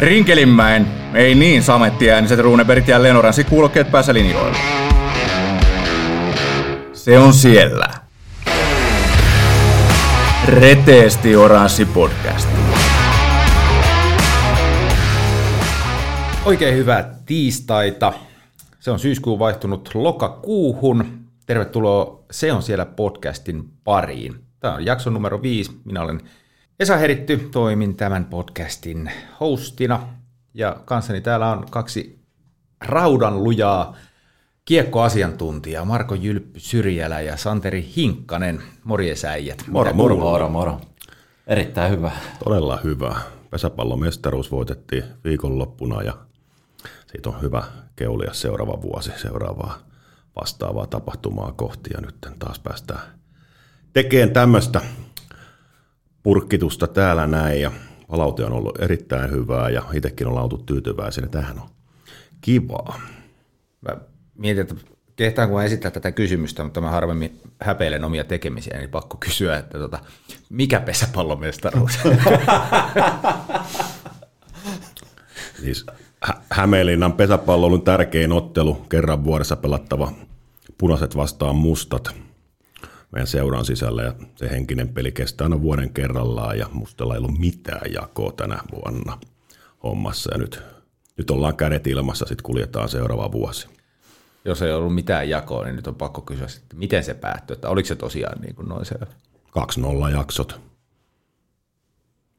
Rinkelinmäen, ei niin samettiääniset Runebergit ja Lenoransi kuulokkeet päässä linjoilla. Se on siellä. Reteesti Oranssi podcast. Oikein hyvää tiistaita. Se on syyskuun vaihtunut lokakuuhun. Tervetuloa Se on siellä podcastin pariin. Tämä on jakso numero viisi. Minä olen Esa Heritty, toimin tämän podcastin hostina. Ja kanssani täällä on kaksi raudan lujaa kiekkoasiantuntijaa, Marko Jylppy Syrjälä ja Santeri Hinkkanen. Morjesäijät. Moro, moro, moro, moro. Erittäin hyvä. Todella hyvä. Pesäpallomestaruus voitettiin viikonloppuna ja siitä on hyvä keulia seuraava vuosi seuraavaa vastaavaa tapahtumaa kohti ja nyt taas päästään tekemään tämmöistä purkkitusta täällä näin ja palaute on ollut erittäin hyvää ja itsekin ollaan oltu tyytyväisenä. Tähän on kivaa. Mä mietin, että kehtaanko mä esittää tätä kysymystä, mutta mä harvemmin häpeilen omia tekemisiä, niin pakko kysyä, että tota, mikä pesäpallomestaruus? Siis Hä- Hämeenlinnan pesäpallon tärkein ottelu, kerran vuodessa pelattava punaiset vastaan mustat meidän seuran sisällä ja se henkinen peli kestää aina vuoden kerrallaan ja mustalla ei ollut mitään jakoa tänä vuonna hommassa ja nyt, nyt ollaan kädet ilmassa, sitten kuljetaan seuraava vuosi. Jos ei ollut mitään jakoa, niin nyt on pakko kysyä, että miten se päättyi, että oliko se tosiaan niin kuin noin se... 2-0 jaksot.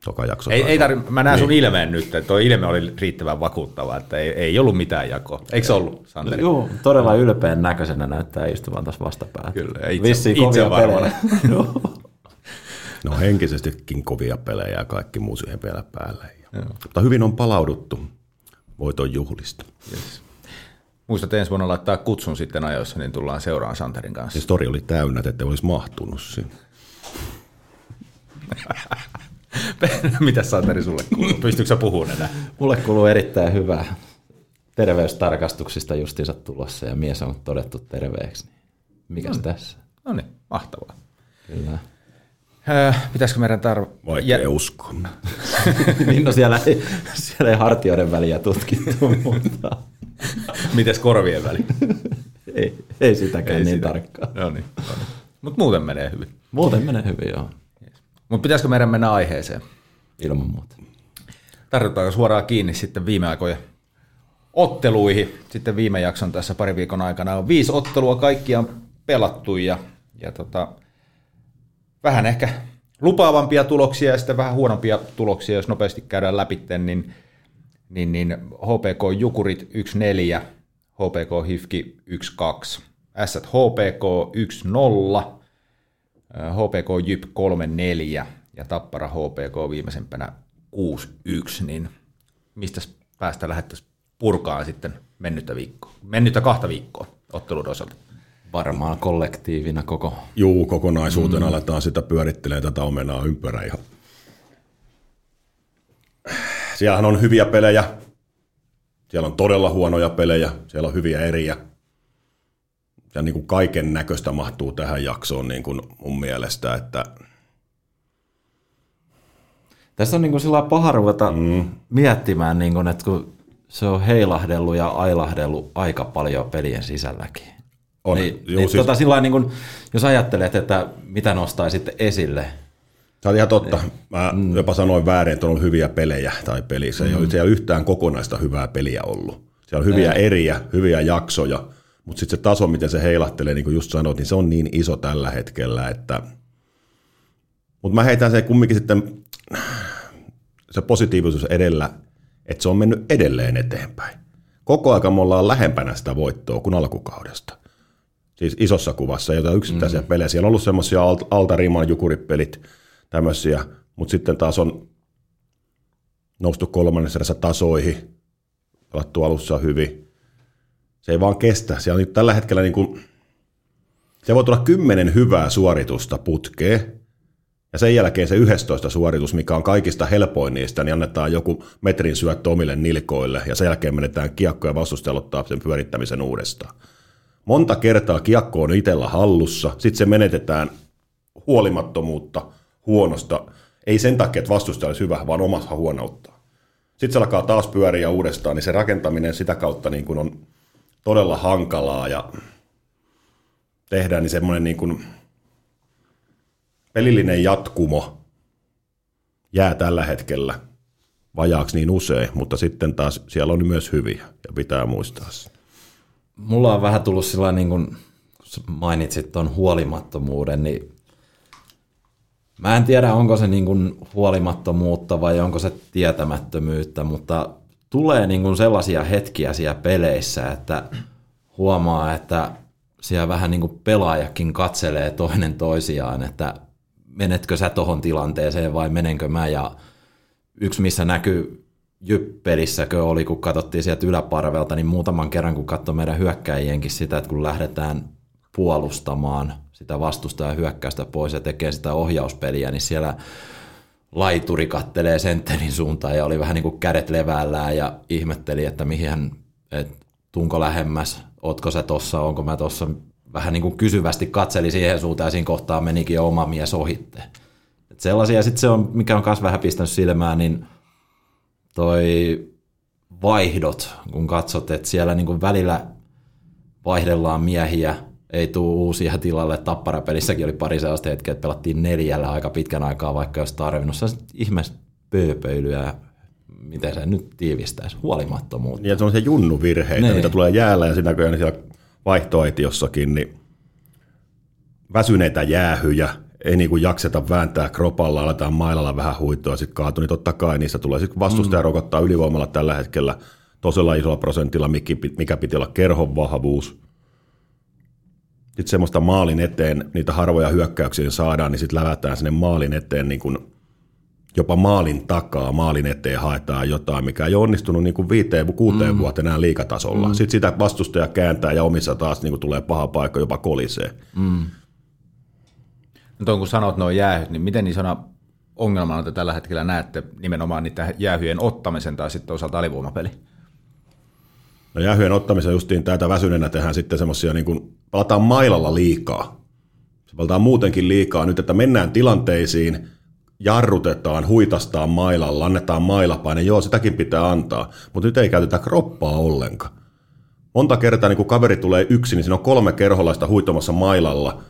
Toka jakso Ei, ei tarvi, mä näen sun ilmeen nyt, että tuo ilme oli riittävän vakuuttava, että ei, ei ollut mitään jakoa. Eikö se ollut, Santeri? Joo, todella ylpeän näköisenä näyttää istuvan tässä vastapäätä. Kyllä, itse- Vissiin itse kovia pelejä. Joo. No henkisestikin kovia pelejä ja kaikki muu siihen vielä päälle. Ja, mutta hyvin on palauduttu voiton juhlista. Yes. Muistat ensi vuonna laittaa kutsun sitten ajoissa, niin tullaan seuraan Santerin kanssa. Siis tori oli täynnä, että olisi mahtunut sinne. Mitä Santeri sulle kuuluu? Pystyykö sä puhumaan enää? Mulle kuuluu erittäin hyvää. Terveystarkastuksista justiinsa tulossa ja mies on todettu terveeksi. Niin Mikäs tässä? No niin, mahtavaa. Kyllä. Äh, pitäisikö meidän tarv... Vaikea Ja- uskoa. niin no siellä ei, siellä ei hartioiden väliä tutkittu, mutta Mites korvien väli? ei, ei sitäkään Ei niin sitä. tarkkaan. No niin. Mutta muuten menee hyvin. Muuten menee hyvin, joo. Mutta pitäisikö meidän mennä aiheeseen? Ilman muuta. Tartutaanko suoraan kiinni sitten viime aikojen otteluihin? Sitten viime jakson tässä pari viikon aikana on viisi ottelua kaikkiaan pelattu ja, ja tota, vähän ehkä lupaavampia tuloksia ja sitten vähän huonompia tuloksia, jos nopeasti käydään läpi, niin, niin, niin HPK Jukurit 1-4, HPK Hifki 1-2, S HPK 1-0, HPK Jyp 3-4 ja Tappara HPK viimeisempänä 6-1, niin mistä päästä lähdettäisiin purkaan sitten mennyttä viikkoa, mennyttä kahta viikkoa ottelun osalta? Varmaan kollektiivina koko Juu, kokonaisuutena mm. aletaan sitä pyörittelee tätä omenaa ympärä ihan. Siellähän on hyviä pelejä. Siellä on todella huonoja pelejä. Siellä on hyviä eriä. Ja niin kuin kaiken näköistä mahtuu tähän jaksoon niin kuin mun mielestä, että Tässä on niin kuin sillä paha ruveta mm. miettimään, niin kuin, että kun se on heilahdellut ja ailahdellut aika paljon pelien sisälläkin. on. Niin, Juu, niin siis, tota, sillä niin kuin, jos ajattelet, että mitä nostaisit esille, Sä oot ihan totta. Mä mm. jopa sanoin väärin, että on ollut hyviä pelejä tai peli. Se ei ole siellä yhtään kokonaista hyvää peliä ollut. Siellä on hyviä eriä, hyviä jaksoja, mutta sitten se taso, miten se heilahtelee, niin kuin just sanoit, niin se on niin iso tällä hetkellä, että... Mutta mä heitän se kumminkin sitten se positiivisuus edellä, että se on mennyt edelleen eteenpäin. Koko aika me ollaan lähempänä sitä voittoa kuin alkukaudesta. Siis isossa kuvassa, jotain yksittäisiä mm. pelejä. Siellä on ollut semmoisia alt, altariiman jukuripelit, tämmöisiä, mutta sitten taas on noustu kolmannessa tasoihin, pelattu alussa hyvin. Se ei vaan kestä. Siellä on nyt tällä hetkellä niin kuin, se voi tulla kymmenen hyvää suoritusta putkeen, ja sen jälkeen se 11 suoritus, mikä on kaikista helpoin niistä, niin annetaan joku metrin syöttö omille nilkoille, ja sen jälkeen menetään kiekko ja vastustaja aloittaa sen pyörittämisen uudestaan. Monta kertaa kiekko on itsellä hallussa, sitten se menetetään huolimattomuutta huonosta, ei sen takia, että vastustaja olisi hyvä, vaan omassa huonoutta. Sitten se alkaa taas pyöriä uudestaan, niin se rakentaminen sitä kautta niin kuin on todella hankalaa ja tehdään niin semmoinen niin kuin pelillinen jatkumo jää tällä hetkellä vajaaksi niin usein, mutta sitten taas siellä on myös hyviä ja pitää muistaa se. Mulla on vähän tullut sillä niin kuin mainitsit tuon huolimattomuuden, niin mä en tiedä onko se niin kuin huolimattomuutta vai onko se tietämättömyyttä, mutta tulee niin kuin sellaisia hetkiä siellä peleissä, että huomaa, että siellä vähän niin kuin pelaajakin katselee toinen toisiaan, että menetkö sä tohon tilanteeseen vai menenkö mä? Ja yksi missä näkyy Jyppelissäkö oli, kun katsottiin sieltä yläparvelta, niin muutaman kerran kun katsoi meidän hyökkäjienkin sitä, että kun lähdetään puolustamaan sitä vastustajan hyökkäystä pois ja tekee sitä ohjauspeliä, niin siellä laituri kattelee sentterin suuntaan ja oli vähän niin kuin kädet levällään ja ihmetteli, että mihin että tunko lähemmäs, ootko se tossa, onko mä tossa, vähän niin kuin kysyvästi katseli siihen suuntaan ja siinä kohtaa menikin jo oma mies ohitte. Et sellaisia, sitten se on, mikä on myös vähän pistänyt silmään, niin toi vaihdot, kun katsot, että siellä niin kuin välillä vaihdellaan miehiä, ei tule uusia tilalle. Tapparapelissäkin oli pari sellaista hetkeä, että pelattiin neljällä aika pitkän aikaa, vaikka olisi tarvinnut. Se ihme pööpöilyä, miten se nyt tiivistäisi, huolimattomuutta. Ja semmoisia junnuvirheitä, niin. mitä tulee jäällä ja siinä niin siellä vaihtoaitiossakin, niin väsyneitä jäähyjä, ei niin kuin jakseta vääntää kropalla, aletaan mailalla vähän huittoa, sitten kaatu, niin totta kai niissä tulee sitten vastustaja mm. rokottaa ylivoimalla tällä hetkellä tosella isolla prosentilla, mikä piti olla kerhon vahvuus. Sitten semmoista maalin eteen, niitä harvoja hyökkäyksiä saadaan, niin sitten lävätään sinne maalin eteen niin kuin jopa maalin takaa, maalin eteen haetaan jotain, mikä ei onnistunut niin kuin viiteen, kuuteen mm. vuoteen enää liikatasolla. Mm. Sitten sitä vastustaja kääntää ja omissa taas niin kuin tulee paha paikka, jopa kolisee. Mm. No kun sanot nuo jäähyt, niin miten isona ongelmana te tällä hetkellä näette nimenomaan niitä jäähyjen ottamisen tai sitten osalta alivoimapeli? No jäähyjen ottamisen justiin tätä väsyneenä tehdään sitten semmoisia, niin kuin palataan mailalla liikaa. Se palataan muutenkin liikaa nyt, että mennään tilanteisiin, jarrutetaan, huitastaan mailalla, annetaan mailapaine, joo, sitäkin pitää antaa, mutta nyt ei käytetä kroppaa ollenkaan. Monta kertaa, niin kun kaveri tulee yksin, niin siinä on kolme kerholaista huitomassa mailalla,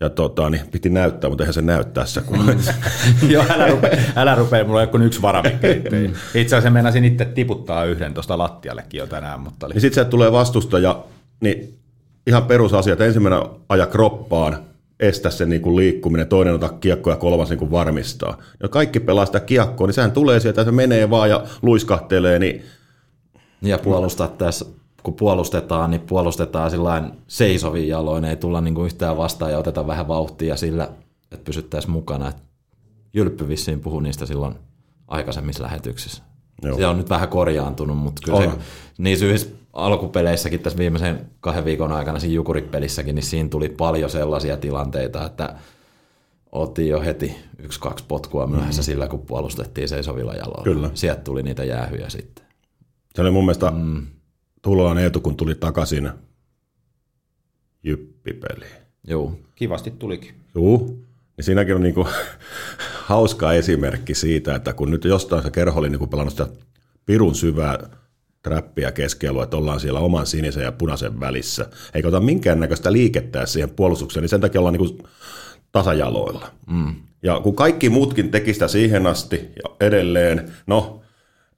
ja tota, niin piti näyttää, mutta eihän se näy tässä. Kun... Joo, älä rupea, älä rupea, mulla ei ole yksi varamikki. Itse asiassa meinasin itse tiputtaa yhden tuosta lattiallekin jo tänään. Mutta oli... Niin sitten se tulee vastustaja, niin ihan perusasiat. Ensimmäinen aja kroppaan, estä sen niin kuin liikkuminen, toinen ottaa kiekko ja kolmas niin kuin varmistaa. Ja kaikki pelaa sitä kiekkoa, niin sehän tulee sieltä, se menee vaan ja luiskahtelee. Niin... Ja puolustaa tässä kun puolustetaan, niin puolustetaan sillä seisovin jaloin, ei tulla niin kuin yhtään vastaan ja oteta vähän vauhtia sillä, että pysyttäisiin mukana. Jylppy vissiin puhui niistä silloin aikaisemmissa lähetyksissä. Joo. Se on nyt vähän korjaantunut, mutta kyllä se, niin syys alkupeleissäkin tässä viimeisen kahden viikon aikana siinä Jukurit-pelissäkin, niin siinä tuli paljon sellaisia tilanteita, että otin jo heti yksi-kaksi potkua myöhässä mm. sillä, kun puolustettiin seisovilla jaloilla. Kyllä. Sieltä tuli niitä jäähyjä sitten. Se oli mun mielestä mm. Tulolan Eetu, kun tuli takaisin jyppipeliin. Joo, kivasti tulikin. Joo, niin siinäkin on niinku hauska esimerkki siitä, että kun nyt jostain se kerho oli niinku pelannut sitä pirun syvää trappia keskellä, että ollaan siellä oman sinisen ja punaisen välissä, eikä ota minkäännäköistä liikettä siihen puolustukseen, niin sen takia ollaan niinku tasajaloilla. Mm. Ja kun kaikki muutkin teki sitä siihen asti ja edelleen, no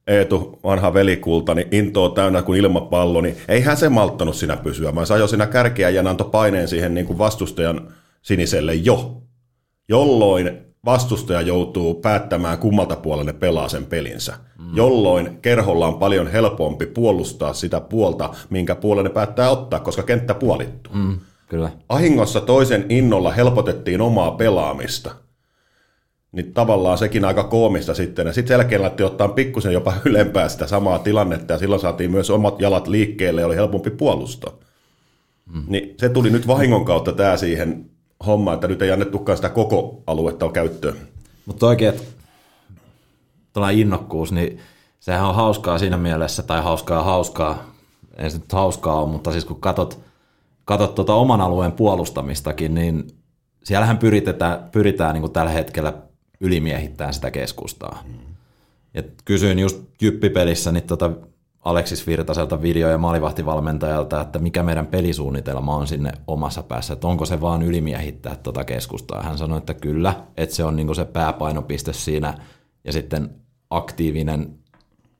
Eetu, vanha velikulta, niin intoa täynnä kuin ilmapallo, niin eihän se malttanut sinä pysyä. Mä sain jo siinä kärkeä ja antoi paineen siihen niin kuin vastustajan siniselle jo, jolloin vastustaja joutuu päättämään kummalta puolelle pelaa sen pelinsä, mm. jolloin kerholla on paljon helpompi puolustaa sitä puolta, minkä puolelle ne päättää ottaa, koska kenttä puolittuu. Mm, kyllä. Ahingossa toisen innolla helpotettiin omaa pelaamista – niin tavallaan sekin aika koomista sitten. Ja sitten selkeä lähti ottaa pikkusen jopa ylempää sitä samaa tilannetta, ja silloin saatiin myös omat jalat liikkeelle, ja oli helpompi puolustaa. Hmm. Niin se tuli nyt vahingon kautta tämä siihen hommaan, että nyt ei annettukaan sitä koko aluetta käyttöön. Mutta oikein, tuolla innokkuus, niin sehän on hauskaa siinä mielessä, tai hauskaa hauskaa, ei se nyt hauskaa ole, mutta siis kun katot, katot tuota oman alueen puolustamistakin, niin siellähän pyritään, pyritään niin kuin tällä hetkellä ylimiehittää sitä keskustaa. Mm. Ja kysyin just Jyppipelissä niin tota Aleksis Virtaselta video- ja maalivahtivalmentajalta, että mikä meidän pelisuunnitelma on sinne omassa päässä, että onko se vaan ylimiehittää tuota keskustaa. Hän sanoi, että kyllä, että se on niin se pääpainopiste siinä ja sitten aktiivinen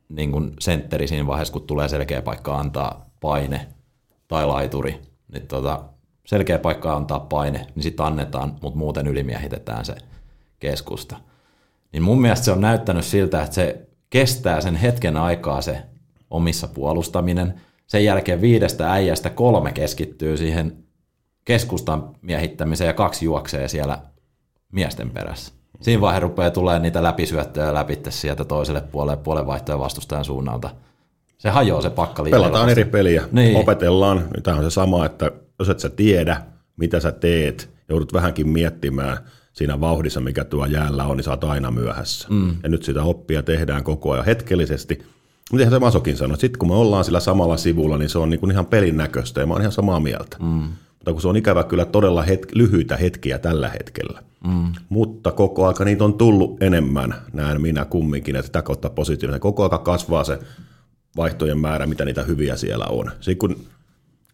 niin kuin sentteri siinä vaiheessa, kun tulee selkeä paikka antaa paine tai laituri, niin tota, selkeä paikka antaa paine, niin sitten annetaan, mutta muuten ylimiehitetään se keskusta. Niin mun mielestä se on näyttänyt siltä, että se kestää sen hetken aikaa se omissa puolustaminen. Sen jälkeen viidestä äijästä kolme keskittyy siihen keskustan miehittämiseen ja kaksi juoksee siellä miesten perässä. Siinä vaiheessa rupeaa tulee niitä läpisyöttöjä läpi sieltä toiselle puolelle puolenvaihtojen vastustajan suunnalta. Se hajoaa se pakkali. Pelataan eri peliä, niin. opetellaan. Tämä on se sama, että jos et sä tiedä, mitä sä teet, joudut vähänkin miettimään siinä vauhdissa, mikä tuo jäällä on, niin sä oot aina myöhässä. Mm. Ja nyt sitä oppia tehdään koko ajan hetkellisesti. Miten se Masokin sanoi, sitten kun me ollaan sillä samalla sivulla, niin se on niin kuin ihan pelin näköistä ja mä oon ihan samaa mieltä. Mm. Mutta kun se on ikävä kyllä todella het- lyhyitä hetkiä tällä hetkellä. Mm. Mutta koko aika niitä on tullut enemmän, näen minä kumminkin, että sitä kautta positiivinen. Koko aika kasvaa se vaihtojen määrä, mitä niitä hyviä siellä on. Sitten kun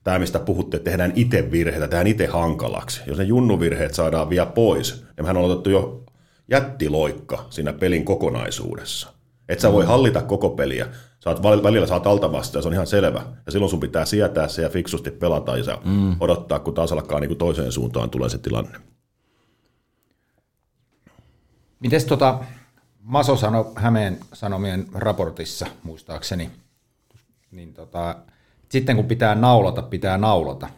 tämä, mistä puhutte, että tehdään itse virheitä, tehdään itse hankalaksi. Jos ne junnuvirheet saadaan vielä pois, niin mehän on otettu jo jättiloikka siinä pelin kokonaisuudessa. Et sä voi hallita koko peliä. Saat, välillä saat alta vastaan, se on ihan selvä. Ja silloin sun pitää sietää se ja fiksusti pelata ja mm. odottaa, kun taas alkaa niin kuin toiseen suuntaan tulee se tilanne. Miten tota, Maso sanoi Hämeen Sanomien raportissa, muistaakseni, niin tota, sitten kun pitää naulata, pitää naulata.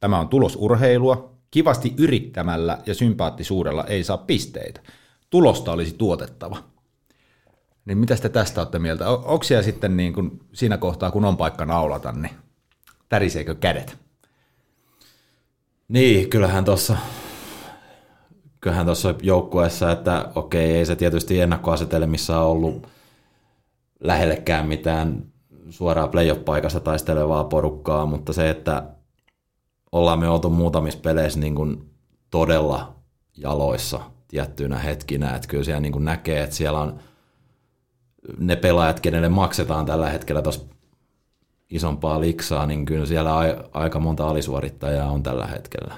Tämä on tulosurheilua. Kivasti yrittämällä ja sympaattisuudella ei saa pisteitä. Tulosta olisi tuotettava. Niin mitä te tästä olette mieltä? Onko siellä sitten niin kuin siinä kohtaa, kun on paikka naulata, niin täriseekö kädet? Niin, kyllähän tuossa kyllähän tuossa joukkueessa, että okei, ei se tietysti ennakkoasetelmissa ollut lähellekään mitään suoraan playoff-paikasta taistelevaa porukkaa, mutta se, että ollaan me oltu muutamissa peleissä niin kuin todella jaloissa tiettyinä hetkinä, että kyllä siellä niin kuin näkee, että siellä on ne pelaajat, kenelle maksetaan tällä hetkellä tuossa isompaa liksaa, niin kyllä siellä aika monta alisuorittajaa on tällä hetkellä.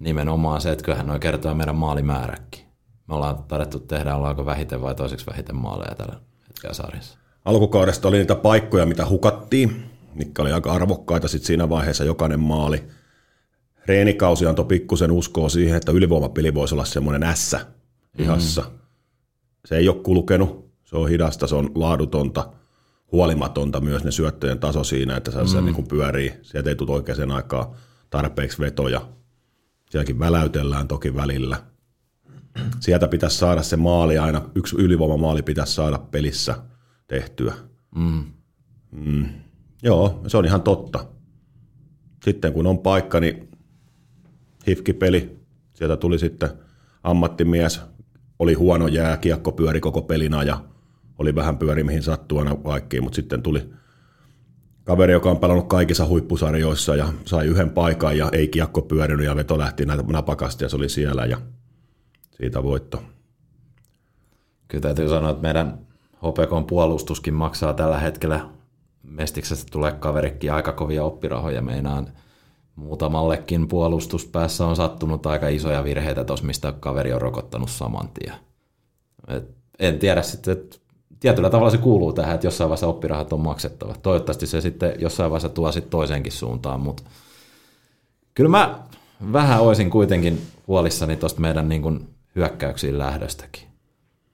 Nimenomaan se, että kyllähän noin kertoo meidän maalimääräkin. Me ollaan tarvittu tehdä, ollaanko vähiten vai toiseksi vähiten maaleja tällä hetkellä sarjassa. Alkukaudesta oli niitä paikkoja, mitä hukattiin, mitkä oli aika arvokkaita sitten siinä vaiheessa jokainen maali. Reenikausi antoi pikkusen uskoa siihen, että ylivoimapeli voisi olla semmoinen ässä ihassa. Mm. Se ei ole kulkenut, se on hidasta, se on laadutonta, huolimatonta myös ne syöttöjen taso siinä, että se, mm. se niin kuin pyörii. Sieltä ei tule oikeaan aikaa tarpeeksi vetoja. Sielläkin väläytellään toki välillä. Sieltä pitäisi saada se maali aina, yksi ylivoimamaali pitäisi saada pelissä tehtyä. Mm. Mm. Joo, se on ihan totta. Sitten kun on paikka, niin hifkipeli, sieltä tuli sitten ammattimies, oli huono jää, kiekko pyöri koko pelin ja oli vähän pyöri mihin sattuu aina kaikkiin, mutta sitten tuli kaveri, joka on pelannut kaikissa huippusarjoissa ja sai yhden paikan ja ei kiekko pyörinyt ja veto lähti napakasti ja se oli siellä ja siitä voitto. Kyllä täytyy sanoa, että meidän HPKn puolustuskin maksaa tällä hetkellä. Mestiksestä tulee kaverikki aika kovia oppirahoja meinaan. Muutamallekin puolustuspäässä on sattunut aika isoja virheitä tuossa, mistä kaveri on rokottanut saman tien. Et en tiedä sitten, että tietyllä tavalla se kuuluu tähän, että jossain vaiheessa oppirahat on maksettava. Toivottavasti se sitten jossain vaiheessa tuo sitten toiseenkin suuntaan, mutta kyllä mä vähän olisin kuitenkin huolissani tuosta meidän niin hyökkäyksiin lähdöstäkin.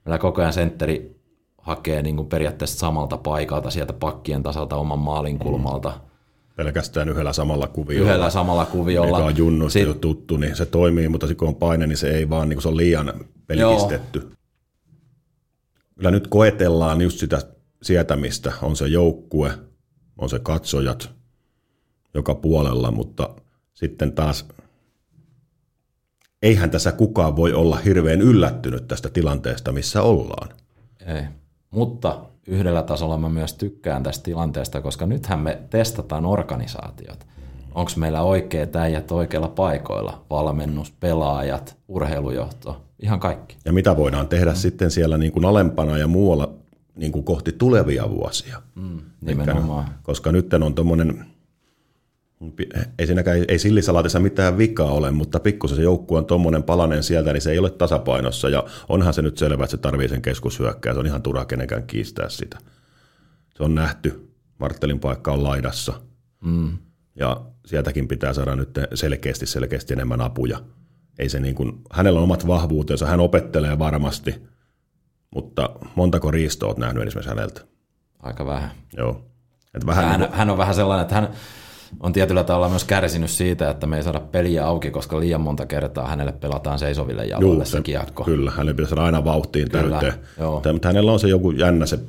Meillä koko ajan sentteri hakee niin kuin periaatteessa samalta paikalta sieltä pakkien tasalta oman maalin kulmalta. Mm. Pelkästään yhdellä samalla kuviolla. Yhdellä samalla kuviolla. Joka on junnusta Sit... jo tuttu, niin se toimii, mutta kun on paine, niin se ei vaan, niin kuin se on liian pelkistetty. Joo. Kyllä nyt koetellaan just sitä sietämistä, on se joukkue, on se katsojat joka puolella, mutta sitten taas eihän tässä kukaan voi olla hirveän yllättynyt tästä tilanteesta, missä ollaan. Ei. Mutta yhdellä tasolla mä myös tykkään tästä tilanteesta, koska nythän me testataan organisaatiot. onko meillä oikeat äijät oikeilla paikoilla, valmennus, pelaajat, urheilujohto, ihan kaikki. Ja mitä voidaan tehdä mm. sitten siellä niin kuin alempana ja muualla niin kuin kohti tulevia vuosia. Mm, nimenomaan. Ehkä, koska nyt on tuommoinen, ei siinäkään, ei sillisalaatissa mitään vikaa ole, mutta pikkusen se joukkue on tuommoinen palanen sieltä, niin se ei ole tasapainossa. Ja onhan se nyt selvä, että se tarvii sen keskushyökkää. Se on ihan turha kenenkään kiistää sitä. Se on nähty. Marttelin paikka on laidassa. Mm. Ja sieltäkin pitää saada nyt selkeästi, selkeästi enemmän apuja. Ei se niin kuin, hänellä on omat vahvuutensa, hän opettelee varmasti, mutta montako riistoa olet nähnyt esimerkiksi häneltä? Aika vähän. Joo. Et vähän hän, niin kuin... hän on vähän sellainen, että hän on tietyllä tavalla myös kärsinyt siitä, että me ei saada peliä auki, koska liian monta kertaa hänelle pelataan seisoville jaloille Juu, se, se kiekko. Kyllä, hänelle pitäisi saada aina vauhtiin kyllä, täyteen. Mutta hänellä on se joku jännä se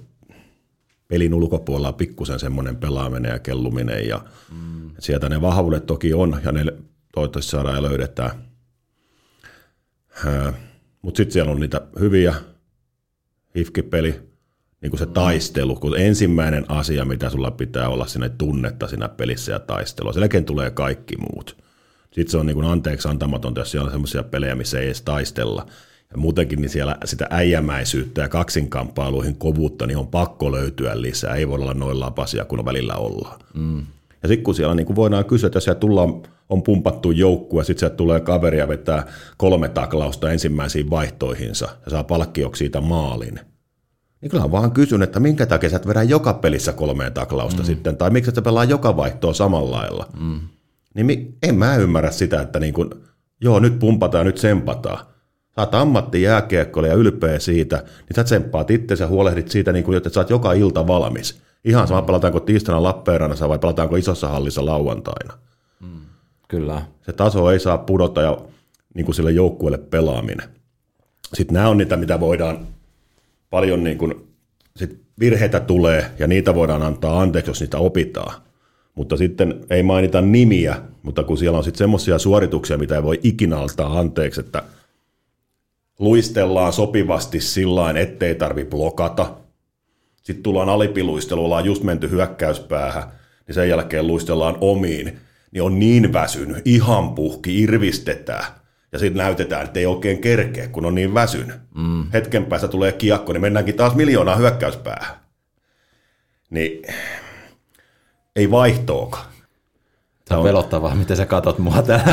pelin ulkopuolella pikkusen semmoinen pelaaminen ja kelluminen ja mm. sieltä ne vahvuudet toki on ja ne toivottavasti saadaan ja löydetään. Mutta sitten siellä on niitä hyviä hifkipeli, niin kuin se taistelu, kun ensimmäinen asia, mitä sulla pitää olla sinne tunnetta siinä pelissä ja taistelua. Sen jälkeen tulee kaikki muut. Sitten se on niin kuin anteeksi antamatonta, jos siellä on sellaisia pelejä, missä ei edes taistella. Ja muutenkin niin siellä sitä äijämäisyyttä ja kaksinkamppailuihin kovuutta, niin on pakko löytyä lisää. Ei voi olla noin lapasia, kun välillä ollaan. Mm. Ja sitten kun siellä niin kuin voidaan kysyä, että jos siellä tullaan, on pumpattu joukkue, ja sitten sieltä tulee kaveri ja vetää kolme taklausta ensimmäisiin vaihtoihinsa ja saa palkkioksi siitä maalin – niin kyllä vaan kysyn, että minkä takia sä et vedä joka pelissä kolmeen taklausta mm. sitten, tai miksi sä pelaa joka vaihtoa samalla lailla. Mm. Niin en mä ymmärrä sitä, että niin kun, joo, nyt pumpataan, nyt sempataan. Sä oot ammatti ja ylpeä siitä, niin sä tsemppaat itse ja huolehdit siitä, niin kun, että sä oot joka ilta valmis. Ihan sama, pelataanko tiistaina Lappeenrannassa vai pelataanko isossa hallissa lauantaina. Mm. Kyllä. Se taso ei saa pudota ja niin kuin sille joukkueelle pelaaminen. Sitten nämä on niitä, mitä voidaan paljon niin kuin, sit virheitä tulee ja niitä voidaan antaa anteeksi, jos niitä opitaan. Mutta sitten ei mainita nimiä, mutta kun siellä on sitten semmoisia suorituksia, mitä ei voi ikinä antaa anteeksi, että luistellaan sopivasti sillä ettei tarvi blokata. Sitten tullaan alipiluistelu, ollaan just menty hyökkäyspäähän, niin sen jälkeen luistellaan omiin, niin on niin väsynyt, ihan puhki, irvistetään – ja sitten näytetään, että ei oikein kerkeä, kun on niin väsyn. Mm. Hetken päästä tulee kiekko, niin mennäänkin taas miljoonaa hyökkäyspäähän. Niin ei vaihtooka. Se on velottavaa, miten sä katot mua tällä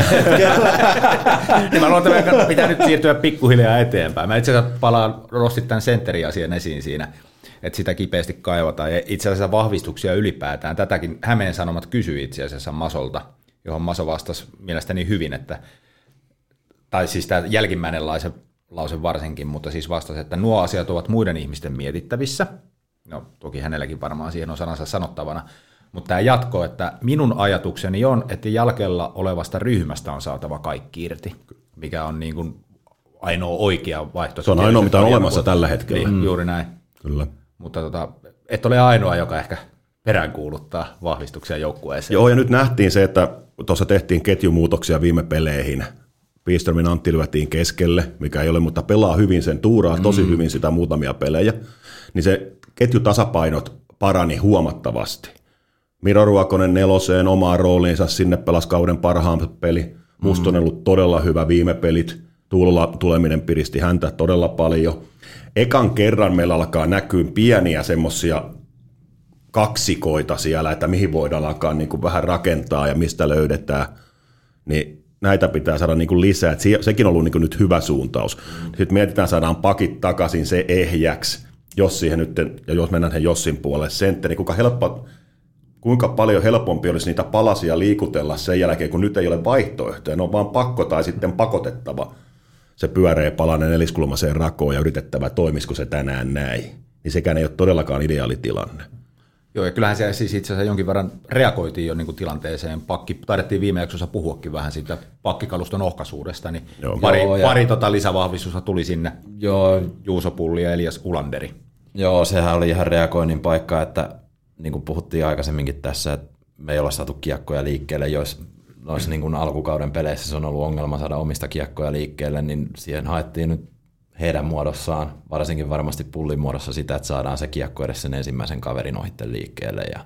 niin mä luulen, että pitää nyt siirtyä pikkuhiljaa eteenpäin. Mä itse asiassa palaan, rostit tämän sentteriasian esiin siinä, että sitä kipeästi kaivataan. Ja itse asiassa vahvistuksia ylipäätään. Tätäkin Hämeen Sanomat kysyi itse asiassa Masolta, johon Maso vastasi mielestäni hyvin, että tai siis tämä jälkimmäinen lause, lause varsinkin, mutta siis vastasi, että nuo asiat ovat muiden ihmisten mietittävissä. No toki hänelläkin varmaan siihen on sanansa sanottavana. Mutta tämä jatko, että minun ajatukseni on, että jälkellä olevasta ryhmästä on saatava kaikki irti, mikä on niin kuin ainoa oikea vaihtoehto. Se on ainoa, mitä on olemassa tällä hetkellä. Niin, mm. Juuri näin. Kyllä. Mutta tota, et ole ainoa, joka ehkä peräänkuuluttaa vahvistuksia joukkueeseen. Joo, ja nyt nähtiin se, että tuossa tehtiin ketjumuutoksia viime peleihin – Piiströmin Antti lyötiin keskelle, mikä ei ole, mutta pelaa hyvin sen, tuuraa tosi mm. hyvin sitä muutamia pelejä, niin se ketjutasapainot parani huomattavasti. Miro Ruokonen neloseen omaan rooliinsa, sinne pelasi kauden parhaan peli. Musta on ollut todella hyvä viime pelit. Tuulolla tuleminen piristi häntä todella paljon. Ekan kerran meillä alkaa näkyä pieniä semmoisia kaksikoita siellä, että mihin voidaan alkaa niin kuin vähän rakentaa ja mistä löydetään. Niin näitä pitää saada niin kuin lisää. Että sekin on ollut niin kuin nyt hyvä suuntaus. Mm. Sitten mietitään, saadaan pakit takaisin se ehjäksi, jos siihen nyt, ja jos mennään sen Jossin puolelle sentteri, kuinka helppo, kuinka paljon helpompi olisi niitä palasia liikutella sen jälkeen, kun nyt ei ole vaihtoehtoja. Ne on vaan pakko tai sitten pakotettava se pyöreä palanen neliskulmaiseen rakoon ja yritettävä toimisiko se tänään näin. Niin sekään ei ole todellakaan ideaalitilanne. Joo, ja kyllähän se siis itse asiassa jonkin verran reagoitiin jo niin kuin tilanteeseen. Pakki, taidettiin viime jaksossa puhuakin vähän siitä pakkikaluston ohkaisuudesta, niin Joo. pari, Joo, ja... pari tota lisävahvistusta tuli sinne. Joo. Juuso Pulli ja Elias Ulanderi. Joo, sehän oli ihan reagoinnin paikka, että niin kuin puhuttiin aikaisemminkin tässä, että me ei olla saatu kiekkoja liikkeelle, jos noissa niin kuin alkukauden peleissä se on ollut ongelma saada omista kiekkoja liikkeelle, niin siihen haettiin nyt heidän muodossaan, varsinkin varmasti pullin muodossa sitä, että saadaan se kiekko edes sen ensimmäisen kaverin ohitten liikkeelle ja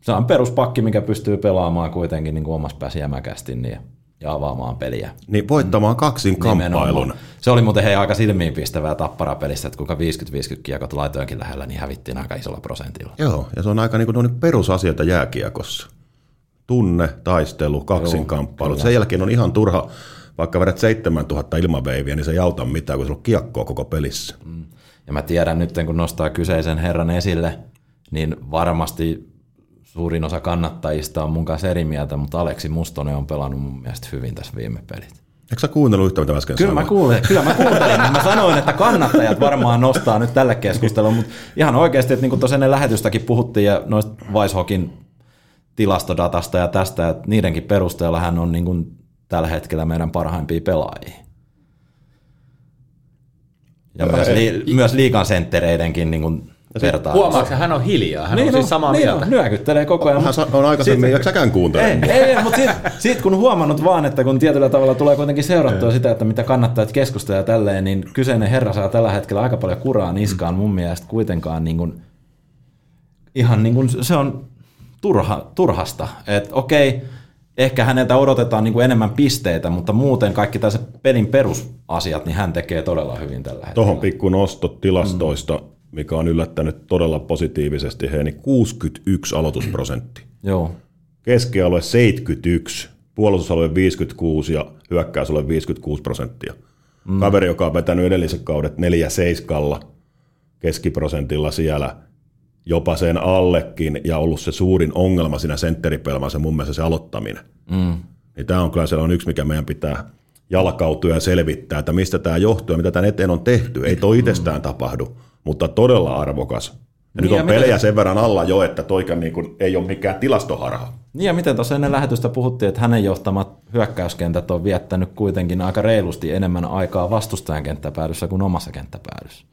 se on peruspakki, mikä pystyy pelaamaan kuitenkin niin kuin omassa päässä jämäkästi niin, ja avaamaan peliä. Niin voittamaan kaksin kamppailun. Se oli muuten hei aika silmiinpistävää tapparapelissä, että kuinka 50-50 kiekot laitojenkin lähellä, niin hävittiin aika isolla prosentilla. Joo, ja se on aika niin kuin perusasioita jääkiekossa. Tunne, taistelu, kaksinkamppailut. Sen jälkeen on ihan turha, vaikka vedät 7000 ilmaveiviä, niin se ei auta mitään, kun sulla on kiekkoa koko pelissä. Mm. Ja mä tiedän nyt, kun nostaa kyseisen herran esille, niin varmasti suurin osa kannattajista on mun kanssa eri mieltä, mutta Aleksi Mustonen on pelannut mun mielestä hyvin tässä viime pelit. Eikö sä kuunnellut yhtä, mitä äsken kyllä sanoin? Mä kuulin, kyllä mä kuuntelin. mä sanoin, että kannattajat varmaan nostaa nyt tälle keskustelulle, mutta ihan oikeasti, että niin kuin tuossa ennen lähetystäkin puhuttiin ja noista Weishokin tilastodatasta ja tästä, että niidenkin perusteella hän on niin kuin tällä hetkellä meidän parhaimpia pelaajia. Ja myös, li, myös liikan senttereidenkin niin kuin vertaa. Huomaatko, hän on hiljaa, hän niin on siis samaa niin mieltä. On, nyökyttelee koko ajan. Hän on aikaisemmin, eikö säkään kuuntele? Ei, ei, ei mutta siitä, siitä kun huomannut vaan, että kun tietyllä tavalla tulee kuitenkin seurattua sitä, että mitä kannattaa keskustella ja tälleen, niin kyseinen herra saa tällä hetkellä aika paljon kuraa niskaan mun mielestä kuitenkaan niin kuin, ihan niin kuin, se on turha, turhasta. Että okei, ehkä häneltä odotetaan niin kuin enemmän pisteitä, mutta muuten kaikki tässä pelin perusasiat, niin hän tekee todella hyvin tällä hetkellä. Tuohon pikku nosto tilastoista, mm. mikä on yllättänyt todella positiivisesti he, niin 61 aloitusprosentti. Joo. Keskialue 71, puolustusalue 56 ja hyökkäysalue 56 prosenttia. Mm. Kaveri, joka on vetänyt edelliset kaudet 4 seiskalla keskiprosentilla siellä – jopa sen allekin ja ollut se suurin ongelma siinä sentteripelmassa mun mielestä se aloittaminen. Mm. Niin tämä on kyllä sellainen yksi, mikä meidän pitää jalkautua ja selvittää, että mistä tämä johtuu ja mitä tämän eteen on tehty. Ei toi itsestään tapahdu, mutta todella arvokas. Ja niin nyt on ja pelejä miten... sen verran alla jo, että toikan niin kuin ei ole mikään tilastoharha. Niin ja miten tuossa ennen lähetystä puhuttiin, että hänen johtamat hyökkäyskentät on viettänyt kuitenkin aika reilusti enemmän aikaa vastustajan kenttäpäädyssä kuin omassa kenttäpäädyssä.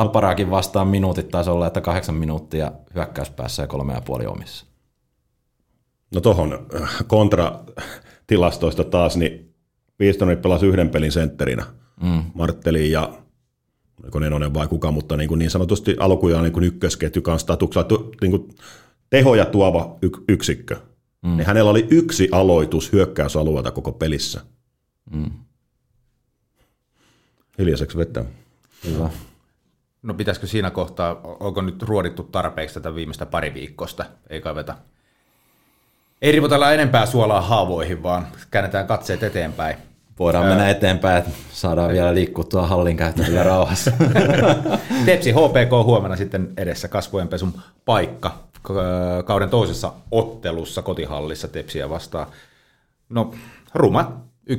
Tapparaakin vastaan minuutit taisi olla, että kahdeksan minuuttia hyökkäyspäässä ja kolme ja puoli omissa. No tuohon äh, kontratilastoista taas, niin Pistoni pelasi yhden pelin sentterinä. Mm. Martteli ja oliko Nenonen vai kuka, mutta niin, kuin niin sanotusti alkujaan niin kuin ykkösketju kanssa statuksella niin kuin tehoja tuova y- yksikkö. Mm. Niin hänellä oli yksi aloitus hyökkäysalueelta koko pelissä. Mm. Hiljaiseksi vetää. Hyvä. No pitäisikö siinä kohtaa, onko nyt ruodittu tarpeeksi tätä viimeistä pari viikkosta, ei kaiveta. Ei rivotella enempää suolaa haavoihin, vaan käännetään katseet eteenpäin. Voidaan mennä eteenpäin, että saadaan vielä liikkuttua hallin käyttävillä rauhassa. Tepsi HPK huomenna sitten edessä kasvojenpesun paikka kauden toisessa ottelussa kotihallissa Tepsiä vastaan. No, rumat 1-5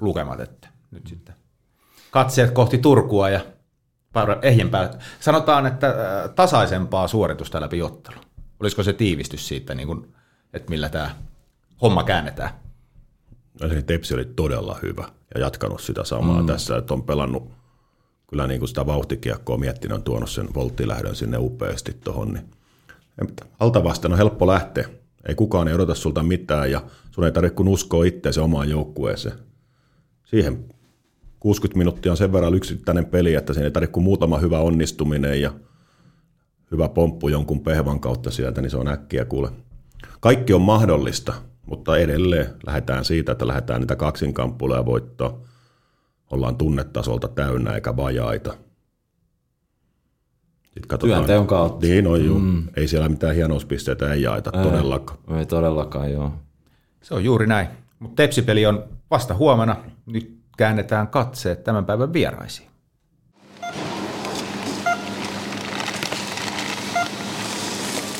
lukemat, että nyt sitten katseet kohti Turkua ja ehjempää. Sanotaan, että äh, tasaisempaa suoritusta läpi ottelu. Olisiko se tiivistys siitä, niin kuin, että millä tämä homma käännetään? Ensinnäkin Tepsi oli todella hyvä ja jatkanut sitä samaa mm. tässä, että on pelannut kyllä niin kuin sitä vauhtikiekkoa miettinyt, on tuonut sen volttilähdön sinne upeasti tuohon. Niin. Alta vastaan on helppo lähteä. Ei kukaan ei odota sulta mitään ja sun ei tarvitse kun uskoa itseäsi omaan joukkueeseen. Siihen 60 minuuttia on sen verran yksittäinen peli, että siinä ei tarvitse kuin muutama hyvä onnistuminen ja hyvä pomppu jonkun pehvan kautta sieltä, niin se on äkkiä kuule. Kaikki on mahdollista, mutta edelleen lähdetään siitä, että lähdetään niitä kaksinkamppuja voittaa. Ollaan tunnetasolta täynnä eikä vajaita. Työnteon kautta. Niin on juu. Mm. Ei siellä mitään hienouspisteitä ei jaeta ei, todellakaan. Ei todellakaan, joo. Se on juuri näin. Mutta tepsipeli on vasta huomenna. Nyt käännetään katseet tämän päivän vieraisiin.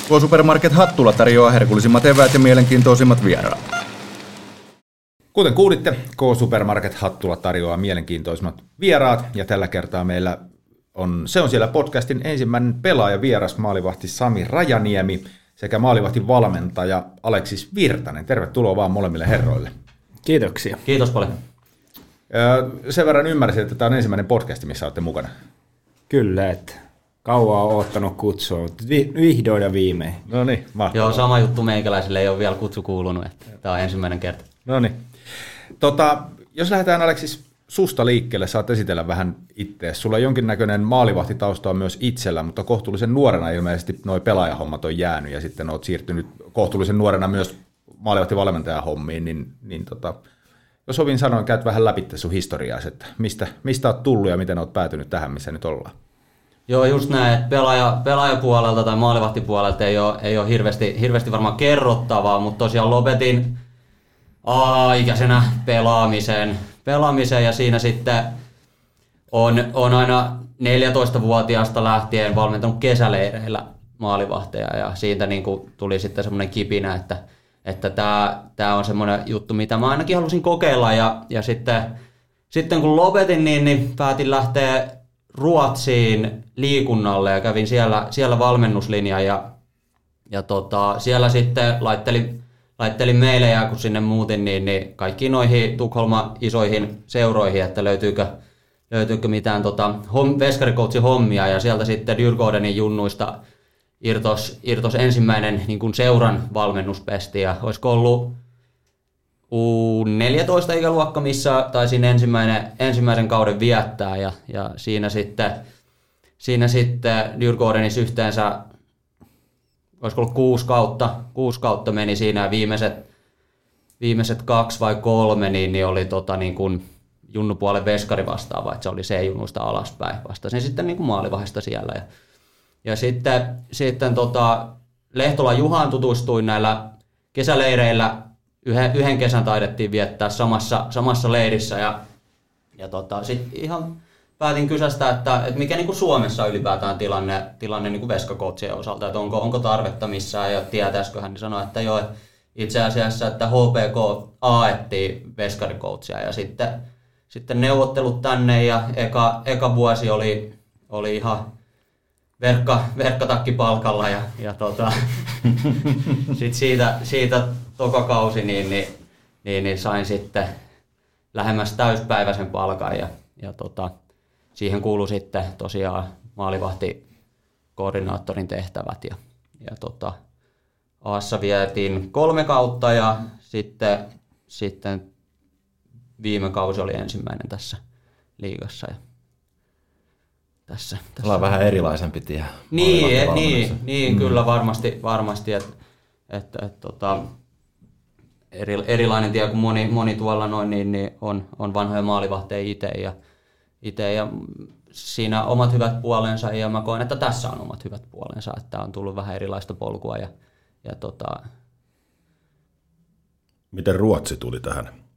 K-Supermarket Hattula tarjoaa herkullisimmat eväät ja mielenkiintoisimmat vieraat. Kuten kuulitte, K-Supermarket Hattula tarjoaa mielenkiintoisimmat vieraat, ja tällä kertaa meillä on, se on siellä podcastin ensimmäinen pelaaja vieras maalivahti Sami Rajaniemi sekä maalivahti valmentaja Aleksis Virtanen. Tervetuloa vaan molemmille herroille. Kiitoksia. Kiitos paljon. Sen verran ymmärsin, että tämä on ensimmäinen podcast, missä olette mukana. Kyllä, että kauan on ottanut kutsua, vihdoin ja viimein. No niin, mahtavaa. Joo, sama juttu meikäläisille ei ole vielä kutsu kuulunut, että tämä on ensimmäinen kerta. No niin. Tota, jos lähdetään Aleksis susta liikkeelle, saat esitellä vähän itseäsi. Sulla on jonkinnäköinen maalivahtitausta on myös itsellä, mutta kohtuullisen nuorena ilmeisesti nuo pelaajahommat on jäänyt ja sitten oot siirtynyt kohtuullisen nuorena myös maalivahti valmentajan hommiin, niin, niin tota, jos ovin sanoin, käyt vähän läpi sun historiaa, että mistä, mistä oot tullut ja miten oot päätynyt tähän, missä nyt ollaan. Joo, just näin, että pelaaja, pelaajapuolelta tai maalivahtipuolelta ei ole, ei ole hirveästi, hirveästi varmaan kerrottavaa, mutta tosiaan lopetin A-ikäisenä pelaamiseen, pelaamiseen ja siinä sitten on, on aina 14-vuotiaasta lähtien valmentanut kesäleireillä maalivahteja ja siitä niin kuin tuli sitten semmoinen kipinä, että että tämä, tämä on semmoinen juttu, mitä mä ainakin halusin kokeilla ja, ja sitten, sitten kun lopetin, niin, niin päätin lähteä Ruotsiin liikunnalle ja kävin siellä, siellä valmennuslinja ja, ja tota, siellä sitten laittelin, laittelin meille ja kun sinne muutin, niin, niin kaikki noihin Tukholma isoihin seuroihin, että löytyykö, löytyykö mitään tota, hom, hommia ja sieltä sitten Dyrgårdenin junnuista irtos, irtos ensimmäinen niin kuin seuran valmennuspesti ja olisiko ollut U14 ikäluokka, missä taisin ensimmäinen, ensimmäisen kauden viettää ja, ja siinä sitten, siinä sitten Dyrgårdenissa yhteensä olisiko ollut kuusi kautta, kuusi kautta meni siinä viimeiset, viimeiset kaksi vai kolme niin, niin oli tota, niin kuin junnupuolen veskari vastaava, että se oli C-junnusta alaspäin. Vastasin sitten niin kuin maalivahista siellä ja ja sitten, sitten tota, Lehtola Juhaan tutustuin näillä kesäleireillä. Yhden, yhden kesän taidettiin viettää samassa, samassa leirissä. Ja, ja tota, sitten ihan päätin kysästä, että, että mikä niin kuin Suomessa ylipäätään tilanne, tilanne niin kuin veskakoutsien osalta, että onko, onko tarvetta missään ja tietäisikö hän, niin sanoi, että joo, itse asiassa, että HPK aetti veskarikoutsia. Ja sitten, sitten neuvottelut tänne ja eka, eka vuosi oli, oli ihan verkka, verkkatakki palkalla ja, ja tota, sit siitä, siitä tokakausi niin, niin, niin, niin, sain sitten lähemmäs täyspäiväisen palkan ja, ja tota, siihen kuului sitten tosiaan maalivahti koordinaattorin tehtävät ja, ja tota, Aassa vietiin kolme kautta ja sitten, sitten viime kausi oli ensimmäinen tässä liigassa. Ja tässä. tässä. Ollaan vähän erilaisempi tie. Niin, et, niin, niin mm. kyllä varmasti, varmasti että et, et, tota, eri, erilainen tie kuin moni, moni tuolla noin, niin, niin on, on vanhoja maalivahteja itse ja, ite, ja siinä omat hyvät puolensa ja mä koen, että tässä on omat hyvät puolensa, että on tullut vähän erilaista polkua ja, ja tota... Miten Ruotsi tuli tähän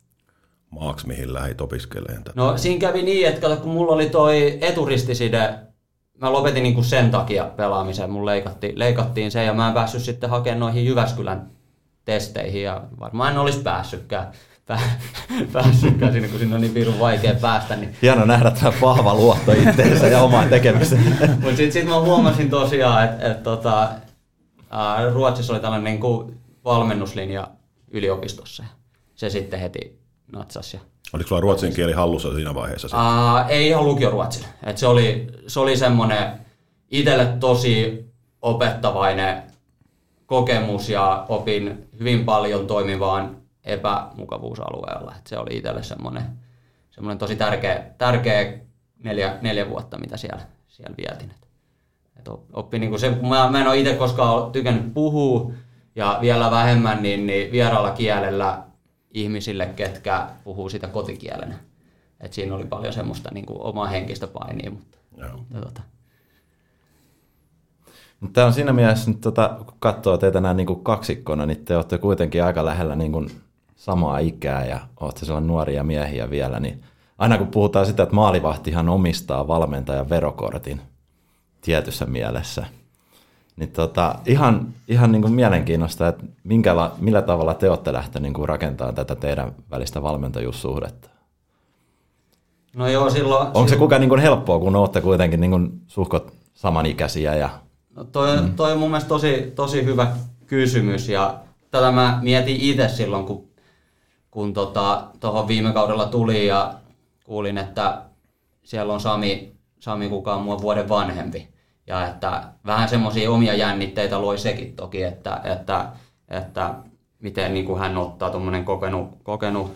maaksi, mihin lähit opiskelemaan tätä? No siinä kävi niin, että kato, kun mulla oli toi eturistiside, mä lopetin niin kuin sen takia pelaamisen, mun leikattiin, leikattiin se ja mä en päässyt sitten hakemaan noihin Jyväskylän testeihin ja varmaan en olisi päässytkään päässytkään sinne, kun sinne on niin pirun vaikea päästä. Niin... Hieno nähdä tämä vahva luotto itseensä ja omaan tekemiseen. Mutta sitten sit mä huomasin tosiaan, että et, tota, Ruotsissa oli tällainen niin kuin valmennuslinja yliopistossa. Se sitten heti natsas. Ja... Oliko sulla ruotsin kieli hallussa siinä vaiheessa? Uh, ei ihan lukio ruotsille. Et se oli, se oli semmoinen itselle tosi opettavainen kokemus ja opin hyvin paljon toimivaan epämukavuusalueella. Et se oli itselle semmoinen, semmoinen tosi tärkeä, tärkeä neljä, neljä vuotta, mitä siellä, siellä vietin. Et, et oppi niinku se, kun mä, mä en ole itse koskaan tykännyt puhua ja vielä vähemmän niin, niin vieraalla kielellä ihmisille, ketkä puhuu sitä kotikielenä. Et siinä oli paljon semmoista niin kuin omaa henkistä painia. Mutta, mutta, tota. Tämä on siinä mielessä, että tota, kun katsoo teitä näin niin kuin kaksikkona, niin te olette kuitenkin aika lähellä niin kuin samaa ikää ja olette sellainen nuoria miehiä vielä, niin aina kun puhutaan sitä, että maalivahtihan omistaa valmentajan verokortin tietyssä mielessä – niin tota, ihan, ihan niin kuin mielenkiinnosta, että minkäla, millä tavalla te olette lähteneet niin rakentamaan tätä teidän välistä valmentajuussuhdetta? No joo, silloin... Onko se kuka niin kuin helppoa, kun olette kuitenkin niin kuin suhkot samanikäisiä? Ja... No toi, mm. toi on mun mielestä tosi, tosi hyvä kysymys ja tätä mä mietin itse silloin, kun, kun tuohon tota, viime kaudella tuli ja kuulin, että siellä on Sami, Sami kuka on mua vuoden vanhempi. Ja että vähän semmoisia omia jännitteitä loi sekin toki, että, että, että miten niin kuin hän ottaa tuommoinen kokenut, kokenut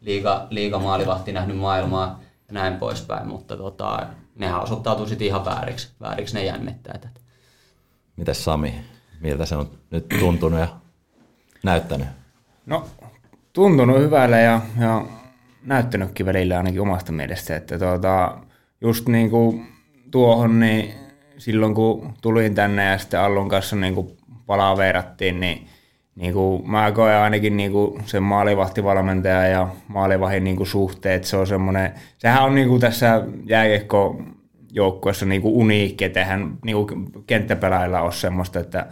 liiga, liigamaalivahti nähnyt maailmaa ja näin poispäin, mutta tota, nehän osoittautuu sitten ihan vääriksi, vääriksi ne jännitteet. Mites Sami? miltä se on nyt tuntunut ja näyttänyt? No, tuntunut hyvälle ja, ja näyttänytkin välillä ainakin omasta mielestä, että tuota, just niin kuin tuohon, niin silloin kun tulin tänne ja sitten Allun kanssa niin kuin palaverattiin, niin, niin kuin mä koen ainakin niin kuin sen maalivahtivalmentaja ja maalivahin niin kuin suhteet, se on semmoinen, sehän on niin kuin tässä jääkiekko joukkueessa niin kuin uniikki, että eihän niin kuin kenttäpelaajilla ole semmoista, että,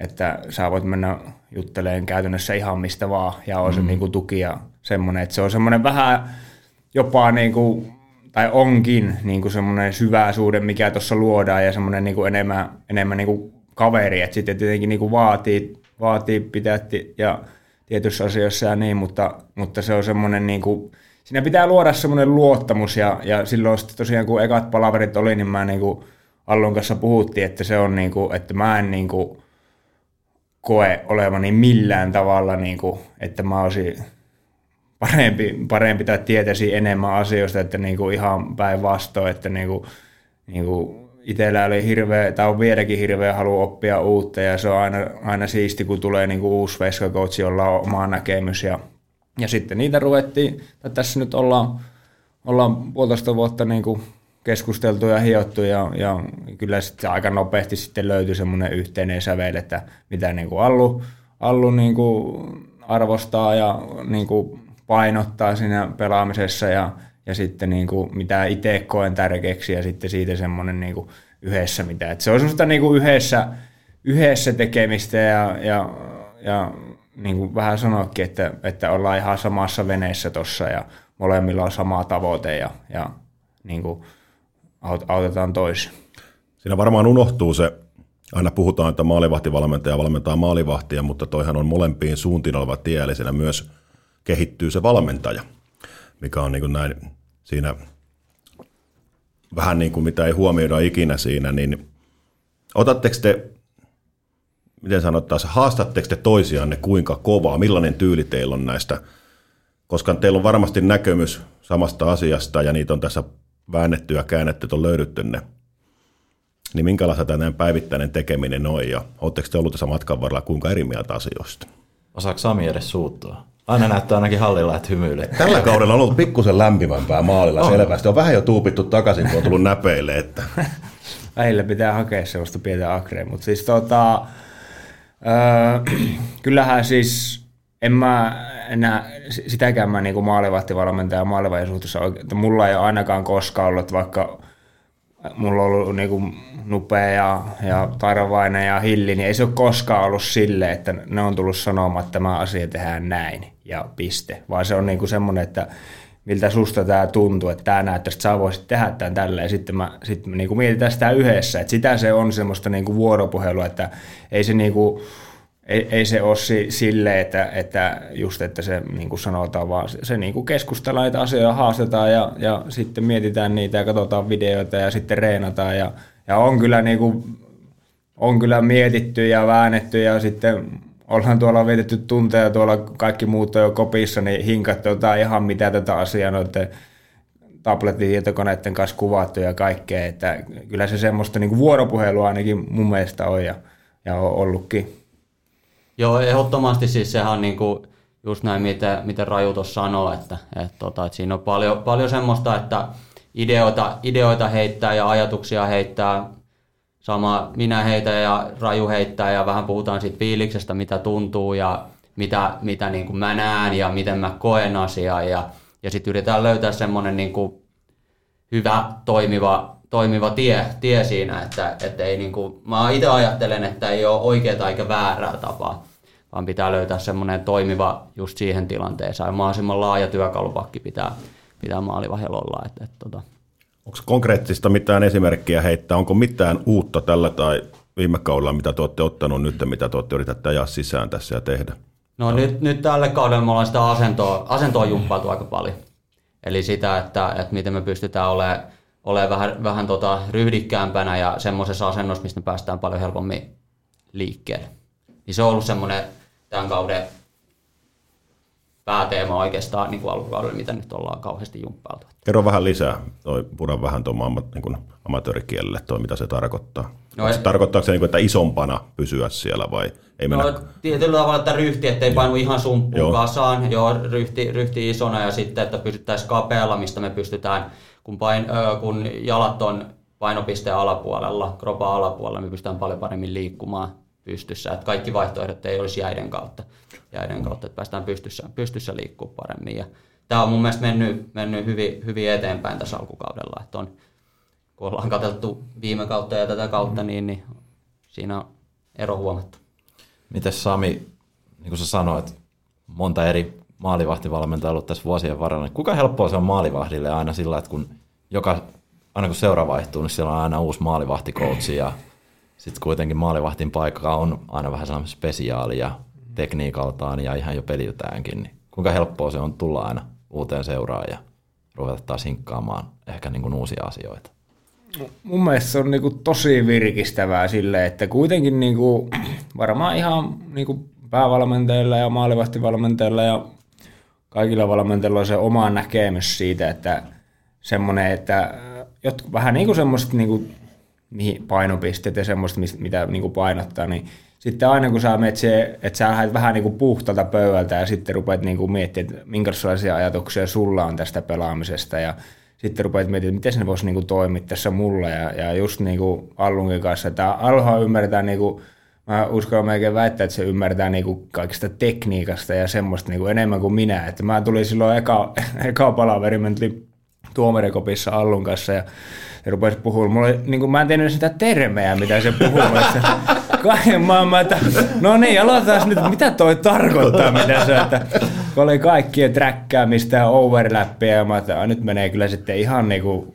että sä voit mennä juttelemaan käytännössä ihan mistä vaan ja on se mm. niin kuin tuki ja semmoinen, että se on semmoinen vähän jopa niin kuin, tai onkin niin kuin semmoinen syvä suhde, mikä tuossa luodaan ja semmoinen niin kuin enemmän, enemmän niin kuin kaveri, että sitten tietenkin niin kuin vaatii, vaatii pitää ja tietyissä asioissa ja niin, mutta, mutta se on semmoinen niin kuin, siinä pitää luoda semmoinen luottamus ja, ja silloin sitten tosiaan kun ekat palaverit oli, niin mä niin kuin Allon kanssa puhuttiin, että se on niin kuin, että mä en niin kuin koe olevani millään tavalla, niin kuin, että mä olisin parempi, parempi tai tietäisi enemmän asioista, että niin kuin ihan päinvastoin, että niin kuin, niin kuin itsellä oli hirveä, tai on vieläkin hirveä halu oppia uutta, ja se on aina, aina siisti, kun tulee niin kuin uusi veskakoutsi, jolla on oma näkemys, ja, ja sitten niitä ruvettiin, tai tässä nyt ollaan, ollaan puolitoista vuotta niin kuin keskusteltu ja hiottu, ja, ja kyllä sitten aika nopeasti sitten löytyi semmoinen yhteinen sävel, että mitä niin kuin Allu, Allu niin kuin arvostaa ja niin kuin painottaa siinä pelaamisessa ja, ja sitten niin kuin, mitä itse koen tärkeäksi ja sitten siitä semmoinen niin kuin yhdessä mitä. Et se on semmoista niin kuin yhdessä, yhdessä tekemistä ja, ja, ja niin kuin vähän sanoikin, että, että ollaan ihan samassa veneessä tuossa ja molemmilla on sama tavoite ja, ja niin kuin autetaan toisia. Siinä varmaan unohtuu se, aina puhutaan, että maalivahtivalmentaja valmentaa maalivahtia, mutta toihan on molempiin suuntiin oleva tie, eli siinä myös kehittyy se valmentaja, mikä on niin kuin näin siinä vähän niin kuin mitä ei huomioida ikinä siinä, niin otatteko te, miten sanottaisiin, haastatteko te toisianne kuinka kovaa, millainen tyyli teillä on näistä, koska teillä on varmasti näkemys samasta asiasta ja niitä on tässä väännetty ja käännetty, että on löydetty ne. Niin minkälaista tämä päivittäinen tekeminen on ja oletteko te ollut tässä matkan varrella kuinka eri mieltä asioista? Osaako Sami edes suuttua? Aina näyttää ainakin hallilla, että hymyilee. Tällä kaudella on ollut pikkusen lämpimämpää maalilla on. selvästi. On vähän jo tuupittu takaisin, kun on tullut näpeille. Että. Välillä pitää hakea sellaista pientä akrea, mutta siis tota, öö, kyllähän siis en mä enää sitäkään mä niin maalivahtivalmentaja ja maalivahtin suhteessa oikein, mulla ei ole ainakaan koskaan ollut, vaikka mulla on ollut niin kuin Nupea ja, ja Tarvainen ja Hilli, niin ei se ole koskaan ollut silleen, että ne on tullut sanomaan, että tämä asia tehdään näin ja piste. Vaan se on niin kuin semmoinen, että miltä susta tämä tuntuu, että tämä näyttää, että sä voisit tehdä tämän tällä ja sitten, mä, sitten me niin kuin mietitään sitä yhdessä. Että sitä se on semmoista niin kuin vuoropuhelua, että ei se niin kuin, ei, ei se ole si, sille, että, että just että se niin kuin sanotaan, vaan se, se niin kuin keskustellaan näitä asioita, haastetaan ja, ja sitten mietitään niitä ja katsotaan videoita ja sitten reenataan ja, ja on kyllä niin kuin, on kyllä mietitty ja väännetty ja sitten ollaan tuolla vietetty tunteja tuolla kaikki muut on jo kopissa, niin hinkattu jotain ihan mitä tätä asiaa noiden tabletin tietokoneiden kanssa kuvattu ja kaikkea, että kyllä se semmoista niin kuin vuoropuhelua ainakin mun mielestä on ja, ja on ollutkin. Joo, ehdottomasti siis sehän on niinku just näin, miten, miten Raju tuossa sanoo, että, että, tota, että siinä on paljon, paljon semmoista, että ideoita, ideoita heittää ja ajatuksia heittää, sama minä heitä ja Raju heittää ja vähän puhutaan siitä fiiliksestä, mitä tuntuu ja mitä, mitä niin kuin mä näen ja miten mä koen asiaa ja, ja sitten yritetään löytää semmoinen niin kuin hyvä, toimiva, toimiva tie, tie siinä, että, että ei niin kuin, mä itse ajattelen, että ei ole oikeaa eikä väärää tapaa vaan pitää löytää semmoinen toimiva just siihen tilanteeseen. Ja mahdollisimman laaja työkalupakki pitää, pitää maalivahjalla olla. Että, että, tota. Onko konkreettista mitään esimerkkiä heittää? Onko mitään uutta tällä tai viime kaudella, mitä te olette ottanut nyt, mitä te olette yritätte ajaa sisään tässä ja tehdä? No nyt, nyt tälle kaudella me ollaan sitä asentoa, asentoa jumppailtu aika paljon. Eli sitä, että, että miten me pystytään olemaan, olemaan vähän, vähän tota ryhdikkäämpänä ja semmoisessa asennossa, mistä me päästään paljon helpommin liikkeelle. Niin se on ollut semmoinen tämän kauden pääteema oikeastaan niin kuin alkukaudella, mitä nyt ollaan kauheasti jumppailtu. Kerro vähän lisää, toi, pura vähän tuon niin amatöörikielelle, toi mitä se tarkoittaa. No, se tarkoittaako se, niin kuin, että isompana pysyä siellä vai ei mennä? No, tietyllä tavalla, että ryhti, ettei painu ihan sumppuun kasaan, joo, ryhti, ryhti isona ja sitten, että pysyttäisiin kapealla, mistä me pystytään, kun, pain, kun jalat on painopisteen alapuolella, kropan alapuolella, me pystytään paljon paremmin liikkumaan pystyssä, että kaikki vaihtoehdot ei olisi jäiden kautta, jäiden kautta että päästään pystyssä, pystyssä liikkumaan paremmin. Ja tämä on mun mielestä mennyt, mennyt hyvin, hyvin eteenpäin tässä alkukaudella, että on, kun ollaan katsottu viime kautta ja tätä kautta, niin, niin siinä on ero huomattu. Miten Sami, niin kuin sä sanoit, monta eri maalivahtivalmentajaa ollut tässä vuosien varrella, niin kuinka helppoa se on maalivahdille aina sillä, että kun joka, aina kun seura vaihtuu, niin siellä on aina uusi maalivahtikoutsi ja sitten kuitenkin maalivahtin paikka on aina vähän sellainen spesiaali ja tekniikaltaan ja ihan jo peliltäänkin. Niin kuinka helppoa se on tulla aina uuteen seuraan ja ruveta taas hinkkaamaan ehkä niin kuin uusia asioita? Mun mielestä se on niin kuin tosi virkistävää sille, että kuitenkin niin kuin, varmaan ihan niin kuin päävalmentajilla ja maalivahtivalmentajilla ja kaikilla valmentajilla on se oma näkemys siitä, että semmoinen, että jotkut, vähän niin kuin semmoiset niin kuin mihin painopisteet ja semmoista, mitä niin kuin painottaa, niin sitten aina kun sä menet se, että sä lähdet vähän niin kuin puhtalta pöydältä ja sitten rupeat niin kuin miettimään, että minkälaisia ajatuksia sulla on tästä pelaamisesta. Ja sitten rupeat miettimään, miten se voisi niin kuin toimia tässä mulla. Ja, ja just niin kuin Allunkin kanssa, että Alha ymmärtää niin kuin, mä uskon melkein väittää, että se ymmärtää niin kuin kaikista tekniikasta ja semmoista niin kuin enemmän kuin minä, että mä tulin silloin eka, eka palaveri, tuomarikopissa Allun kanssa ja se rupesi puhumaan. Mulla oli, niin kuin, mä en tiennyt sitä termejä, mitä se puhuu. Kai, mä, mä, että, no niin, aloitetaan nyt, mitä toi tarkoittaa, mitä se, että kun oli kaikkien träkkäämistä ja overlappia, ja mä että nyt menee kyllä sitten ihan niin kuin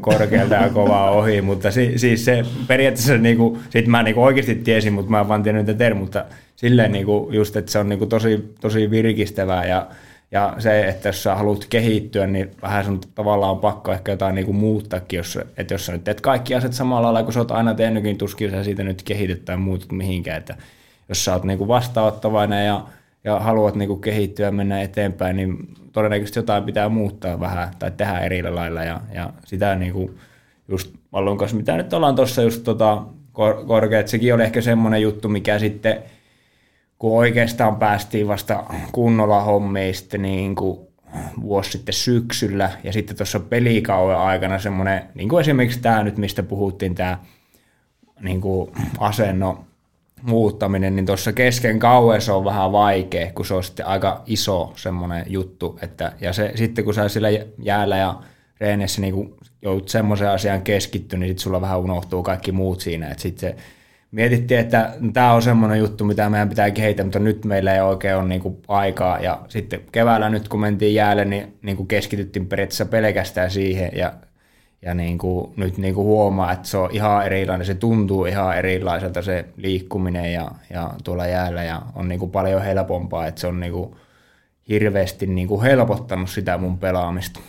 korkealta ja kovaa ohi, mutta si, siis se periaatteessa niin kuin, sit mä niin kuin oikeasti tiesin, mutta mä en vaan tiennyt termejä, mutta silleen niin kuin, just, että se on niin kuin tosi, tosi virkistävää ja ja se, että jos sä haluat kehittyä, niin vähän sun tavallaan on pakko ehkä jotain niin kuin muuttakin, jos, että jos sä nyt teet kaikki asiat samalla lailla kuin sä oot aina tehnytkin, niin tuskin sä siitä nyt kehityt tai muutut mihinkään. Että jos sä oot niin kuin vastaanottavainen ja, ja haluat niin kuin kehittyä ja mennä eteenpäin, niin todennäköisesti jotain pitää muuttaa vähän tai tehdä eri lailla. Ja, ja sitä niin kuin just Mallon kanssa, mitä nyt ollaan tuossa just tota, korkeat, sekin oli ehkä semmoinen juttu, mikä sitten – kun oikeastaan päästiin vasta kunnolla hommeista niin kuin vuosi sitten syksyllä. Ja sitten tuossa pelikauden aikana semmoinen, niin kuin esimerkiksi tämä nyt, mistä puhuttiin, tämä niin kuin asenno muuttaminen, niin tuossa kesken kauessa on vähän vaikea, kun se on sitten aika iso semmoinen juttu, että, ja se, sitten kun sä sillä jäällä ja reenessä niin joudut semmoiseen asiaan keskittyä, niin sitten sulla vähän unohtuu kaikki muut siinä, että sitten se mietittiin, että tämä on semmoinen juttu, mitä meidän pitää kehittää, mutta nyt meillä ei oikein ole niinku aikaa. Ja sitten keväällä nyt, kun mentiin jäälle, niin niinku keskityttiin periaatteessa pelkästään siihen. Ja, ja niinku, nyt niinku huomaa, että se on ihan erilainen, se tuntuu ihan erilaiselta se liikkuminen ja, ja tuolla jäällä. Ja on niinku paljon helpompaa, että se on niinku hirveästi niinku helpottanut sitä mun pelaamista.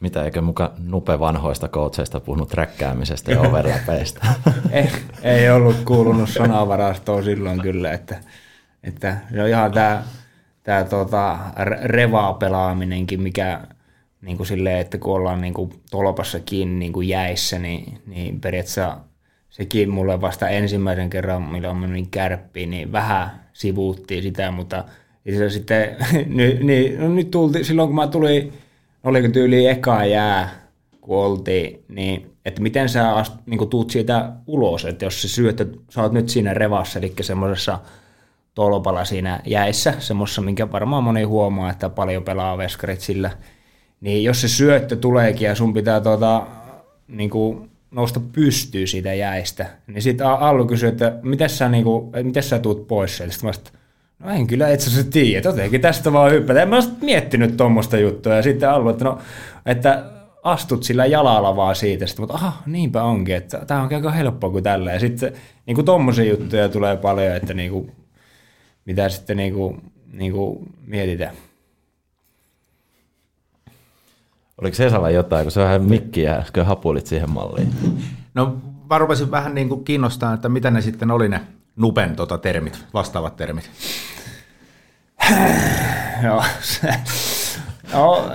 Mitä, eikö muka Nupe vanhoista coacheista puhunut räkkäämisestä ja overlapeista? ei, ei ollut kuulunut sanavarastoa silloin kyllä, että, että se on ihan tämä tää tota, revaa pelaaminenkin, mikä niin kuin silleen, että kun ollaan niin kuin tolpassa kiinni niin kuin jäissä, niin, niin periaatteessa sekin mulle vasta ensimmäisen kerran, milloin menin kärppiin, niin vähän sivuuttiin sitä, mutta se sitten, niin, niin, no nyt tultiin, silloin kun mä tulin oliko tyyli eka jää, kun oltiin, niin että miten sä ast, niin tuut siitä ulos, että jos se syöttö, sä oot nyt siinä revassa, eli semmoisessa tolpalla siinä jäissä, semmoisessa, minkä varmaan moni huomaa, että paljon pelaa veskarit sillä, niin jos se syöttö tuleekin ja sun pitää tuota, niin kuin nousta pystyy siitä jäistä, niin sitten Allu kysyi, että miten sä, niin kuin, miten sä tuut pois sieltä? Sitten No en kyllä itse asiassa tiedä, jotenkin tästä vaan hyppätä. En mä ole miettinyt tuommoista juttua ja sitten ollut, että, no, että astut sillä jalalla vaan siitä, sitten, mutta aha, niinpä onkin, että tämä on aika helppoa kuin tällä. Ja sitten niin kuin tommosia juttuja tulee paljon, että niin kuin, mitä sitten niin kuin, niin kuin mietitään. Oliko Esalla jotain, kun se vähän mikkiä äsken hapulit siihen malliin? No mä rupesin vähän niin kuin kiinnostaa, että mitä ne sitten oli ne Nupen tota, termit, vastaavat termit? Joo, no,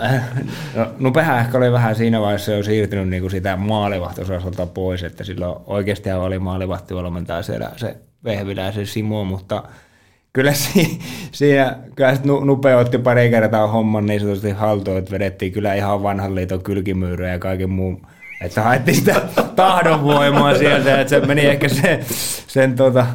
no, Nupehän ehkä oli vähän siinä vaiheessa jo siirtynyt niin kuin sitä maalivahtiosasolta pois, että silloin oikeasti oli maalivahtivalmentaja siellä se Vehviläisen Simo, mutta kyllä si, siinä kyllä Nupe otti pari kertaa homman niin sanotusti haltuun, että vedettiin kyllä ihan vanhan liiton kylkimyyryä ja kaiken muun että haettiin sitä tahdonvoimaa sieltä, että se meni ehkä se, sen tota,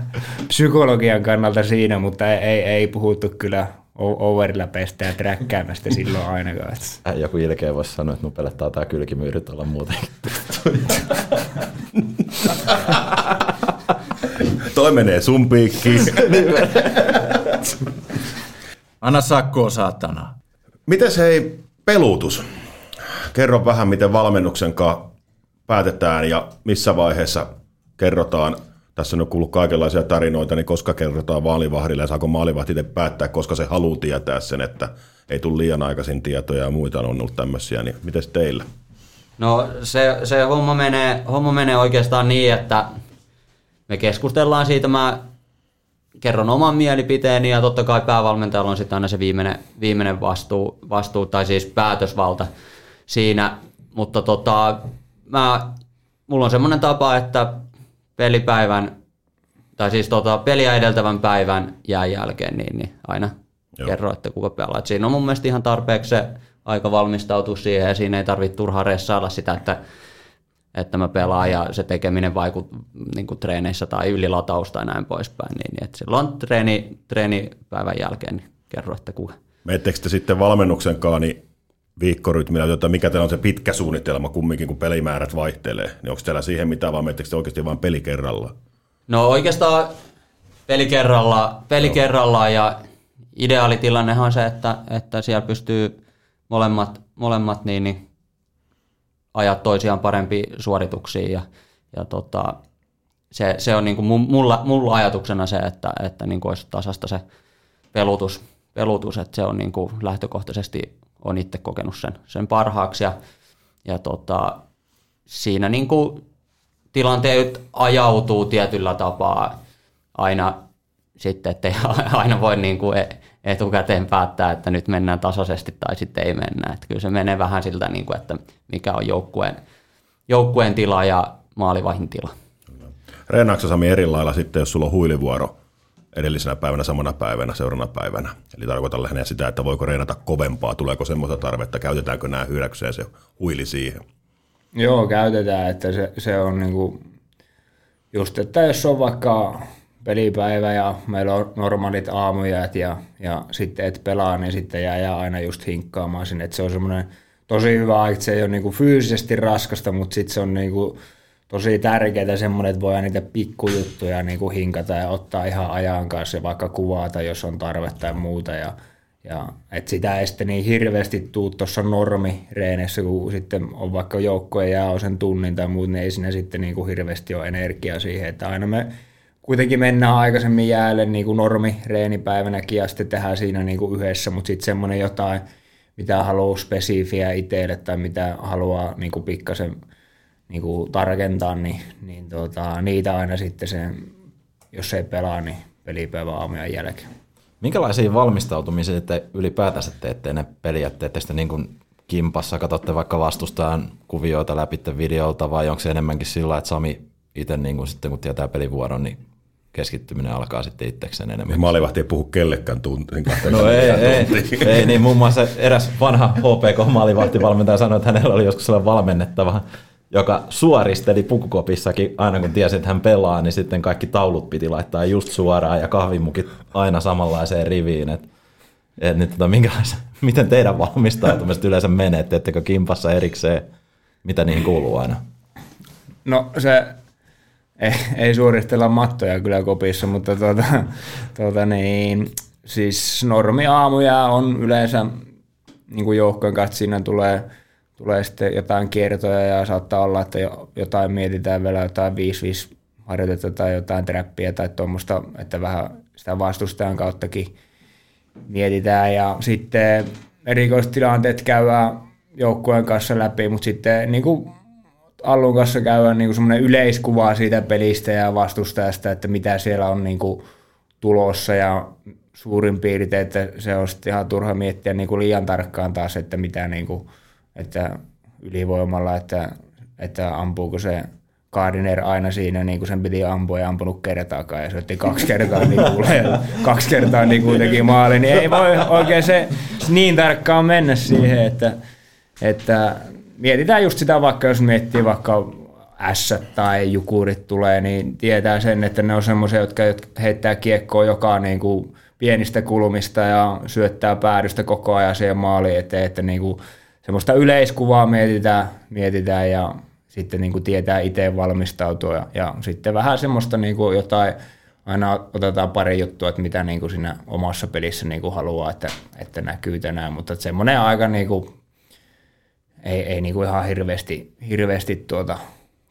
psykologian kannalta siinä, mutta ei, ei, ei puhuttu kyllä overlapeista ja träkkäämästä silloin ainakaan. Äh, joku ilkeä voisi sanoa, että nupelle taitaa kylkimyyrit olla muuten. Toi menee sun piikkiin. Anna sakkoa saatana. Mites hei pelutus? Kerro vähän, miten valmennuksen kanssa päätetään ja missä vaiheessa kerrotaan, tässä on kuullut kaikenlaisia tarinoita, niin koska kerrotaan vaalivahdille ja saako maalivahti itse päättää, koska se haluaa tietää sen, että ei tule liian aikaisin tietoja ja muita on ollut tämmöisiä, niin miten teillä? No se, se homma, menee, homma menee oikeastaan niin, että me keskustellaan siitä, mä kerron oman mielipiteeni ja totta kai päävalmentajalla on sitten aina se viimeinen, viimeinen vastuu, vastuu, tai siis päätösvalta siinä, mutta tota, mä, mulla on semmoinen tapa, että pelipäivän, tai siis tota, peliä edeltävän päivän jää jälkeen, niin, niin aina Joo. kerro, että kuka pelaa. Et siinä on mun mielestä ihan tarpeeksi se aika valmistautua siihen, ja siinä ei tarvitse turhaan ressailla sitä, että, että mä pelaan ja se tekeminen vaikut niin kuin treeneissä tai ylilataus tai näin poispäin. Niin, niin että silloin treeni, treenipäivän jälkeen niin kerro, että kuka. Menettekö te sitten valmennuksenkaan niin viikkorytmillä, jota mikä teillä on se pitkä suunnitelma kumminkin, kun pelimäärät vaihtelee, niin onko teillä siihen mitään, vai menettekö te oikeasti vain peli kerrallaan? No oikeastaan peli kerrallaan, peli kerrallaan ja ideaalitilannehan on se, että, että siellä pystyy molemmat, molemmat niin, niin ajaa toisiaan parempiin suorituksiin ja, ja tota, se, se on niin kuin mulla, mulla ajatuksena se, että, että niin kuin olisi tasasta se pelutus, pelutus että se on niin kuin lähtökohtaisesti on itse kokenut sen, sen parhaaksi ja, ja tota, siinä niin kuin tilanteet ajautuu tietyllä tapaa aina sitten, ettei aina voi niin kuin e, etukäteen päättää, että nyt mennään tasaisesti tai sitten ei mennä. Että kyllä se menee vähän siltä, niin kuin, että mikä on joukkueen, joukkueen tila ja maalivahin tila. Reenaatko Sami eri lailla sitten, jos sulla on huilivuoro edellisenä päivänä, samana päivänä, seuraavana päivänä. Eli tarkoitan lähinnä sitä, että voiko reenata kovempaa, tuleeko semmoista tarvetta, käytetäänkö nämä hyödykseen se huili siihen. Joo, käytetään, että se, se on niinku, just, että jos on vaikka pelipäivä ja meillä on normaalit aamujäät ja, ja sitten et pelaa, niin sitten jää, jää aina just hinkkaamaan sinne. Että se on semmoinen tosi hyvä, että se ei ole niinku fyysisesti raskasta, mutta sitten se on niinku, tosi tärkeää semmoinen, että voidaan niitä pikkujuttuja niin kuin hinkata ja ottaa ihan ajan kanssa ja vaikka kuvata, jos on tarvetta tai muuta. Ja, ja että sitä ei sitten niin hirveästi tuu tuossa normireenessä, kun sitten on vaikka joukkoja ja sen tunnin tai muut, niin ei siinä sitten niin kuin hirveästi ole energiaa siihen, että aina me kuitenkin mennään aikaisemmin jäälle niin kuin normireenipäivänäkin ja sitten tehdään siinä niin kuin yhdessä, mutta sitten semmoinen jotain, mitä haluaa spesifiä itselle tai mitä haluaa niin kuin pikkasen – niin kuin tarkentaa, niin, niin tota, niitä aina sitten sen, jos ei pelaa, niin pelipäivä aamujen jälkeen. Minkälaisia valmistautumisia te ylipäätänsä teette ne peliä? Teette sitten niin kuin kimpassa, katsotte vaikka vastustajan kuvioita läpi videolta vai onko se enemmänkin sillä, että Sami itse niin kuin sitten kun tietää pelivuoron, niin keskittyminen alkaa sitten itsekseen enemmän. Maalivahti ei puhu kellekään tuntiin. No ei, ei, ei, niin muun muassa eräs vanha HPK maalivahtivalmentaja sanoi, että hänellä oli joskus sellainen valmennettava joka suoristeli pukukopissakin aina kun tiesi, että hän pelaa, niin sitten kaikki taulut piti laittaa just suoraan ja kahvimukit aina samanlaiseen riviin. Et, et nyt, tota, miten teidän valmistautumiset yleensä menee? Teettekö kimpassa erikseen? Mitä niihin kuuluu aina? No se ei, ei suoristella mattoja kyllä kopissa, mutta tuota, tuota niin, siis normi aamuja on yleensä niin kuin joukkojen kanssa siinä tulee – tulee sitten jotain kiertoja ja saattaa olla, että jotain mietitään vielä jotain 5-5 harjoitetta tai jotain trappia tai tuommoista, että vähän sitä vastustajan kauttakin mietitään. Ja sitten erikoistilanteet käydään joukkueen kanssa läpi, mutta sitten niin kuin Allun kanssa käydään niin semmoinen yleiskuva siitä pelistä ja vastustajasta, että mitä siellä on niin kuin tulossa. Ja suurin piirtein, että se on sitten ihan turha miettiä niin kuin liian tarkkaan taas, että mitä niin kuin, että ylivoimalla, että, että ampuuko se Gardiner aina siinä, niin kuin sen piti ampua ja ampunut kertaakaan ja syötti kaksi kertaa, niin kuulee, kaksi kertaa niin kuitenkin maali, niin ei voi oikein se niin tarkkaan mennä siihen, että, että mietitään just sitä vaikka, jos miettii vaikka S tai Jukurit tulee, niin tietää sen, että ne on semmoisia, jotka heittää kiekkoa joka niin kuin pienistä kulmista ja syöttää päädystä koko ajan siihen maaliin eteen, että niin kuin semmoista yleiskuvaa mietitään, mietitään ja sitten niin kuin tietää itse valmistautua ja, ja sitten vähän semmoista niin kuin jotain, aina otetaan pari juttua, että mitä niin kuin siinä omassa pelissä niin kuin haluaa, että, että näkyy tänään, mutta että semmoinen aika niin kuin, ei, ei niin kuin ihan hirveästi, hirveästi tuota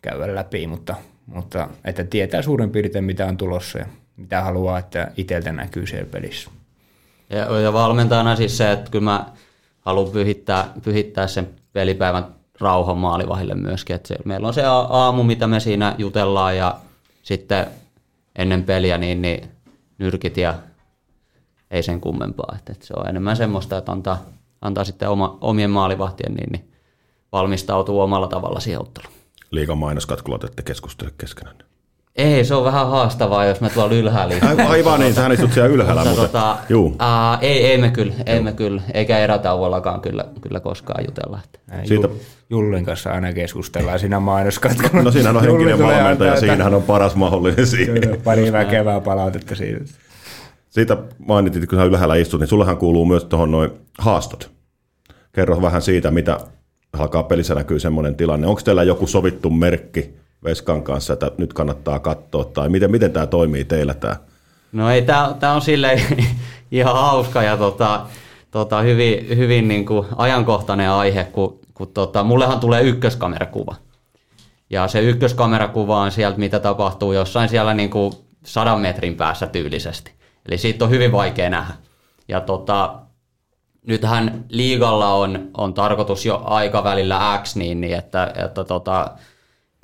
käydä läpi, mutta, mutta että tietää suurin piirtein mitä on tulossa ja mitä haluaa, että itseltä näkyy siellä pelissä. Ja, ja valmentajana siis se, että kyllä mä haluan pyhittää, pyhittää sen pelipäivän rauhan maalivahille myöskin. Että se, meillä on se aamu, mitä me siinä jutellaan ja sitten ennen peliä niin, niin nyrkit ja ei sen kummempaa. Että, että se on enemmän semmoista, että antaa, antaa sitten oma, omien maalivahtien niin, niin valmistautuu omalla tavalla siihen otteluun. Liikan mainoskatkulot, että keskustele keskenään. Ei, se on vähän haastavaa, jos mä tuolla ylhäällä Aivan niin, sähän istut siellä ylhäällä, mutta, mutta tota, juu. Ää, ei, ei me kyllä, ei me kyllä, eikä erätauollakaan kyllä, kyllä koskaan jutella. Että. Siitä... Jullin kanssa aina keskustellaan siinä mainoskatkolla. No siinä on henkinen valmentaja, siinähän on paras mahdollinen siinä. Kyllä, pari väkevää palautetta siitä. Siitä mainitit, että kun ylhäällä istut, niin sullehan kuuluu myös tuohon noin haastot. Kerro vähän siitä, mitä alkaa pelissä näkyy semmoinen tilanne. Onko teillä joku sovittu merkki, Veskan kanssa, että nyt kannattaa katsoa, tai miten, miten tämä toimii teillä tämä? No ei, tämä on sille ihan hauska ja tota, tota, hyvin, hyvin niin kuin ajankohtainen aihe, kun, kun tota, mullehan tulee ykköskamerakuva. Ja se ykköskamerakuva on sieltä, mitä tapahtuu jossain siellä niin kuin sadan metrin päässä tyylisesti. Eli siitä on hyvin vaikea nähdä. Ja tota, nythän liigalla on, on tarkoitus jo aikavälillä X niin, niin että, että tota,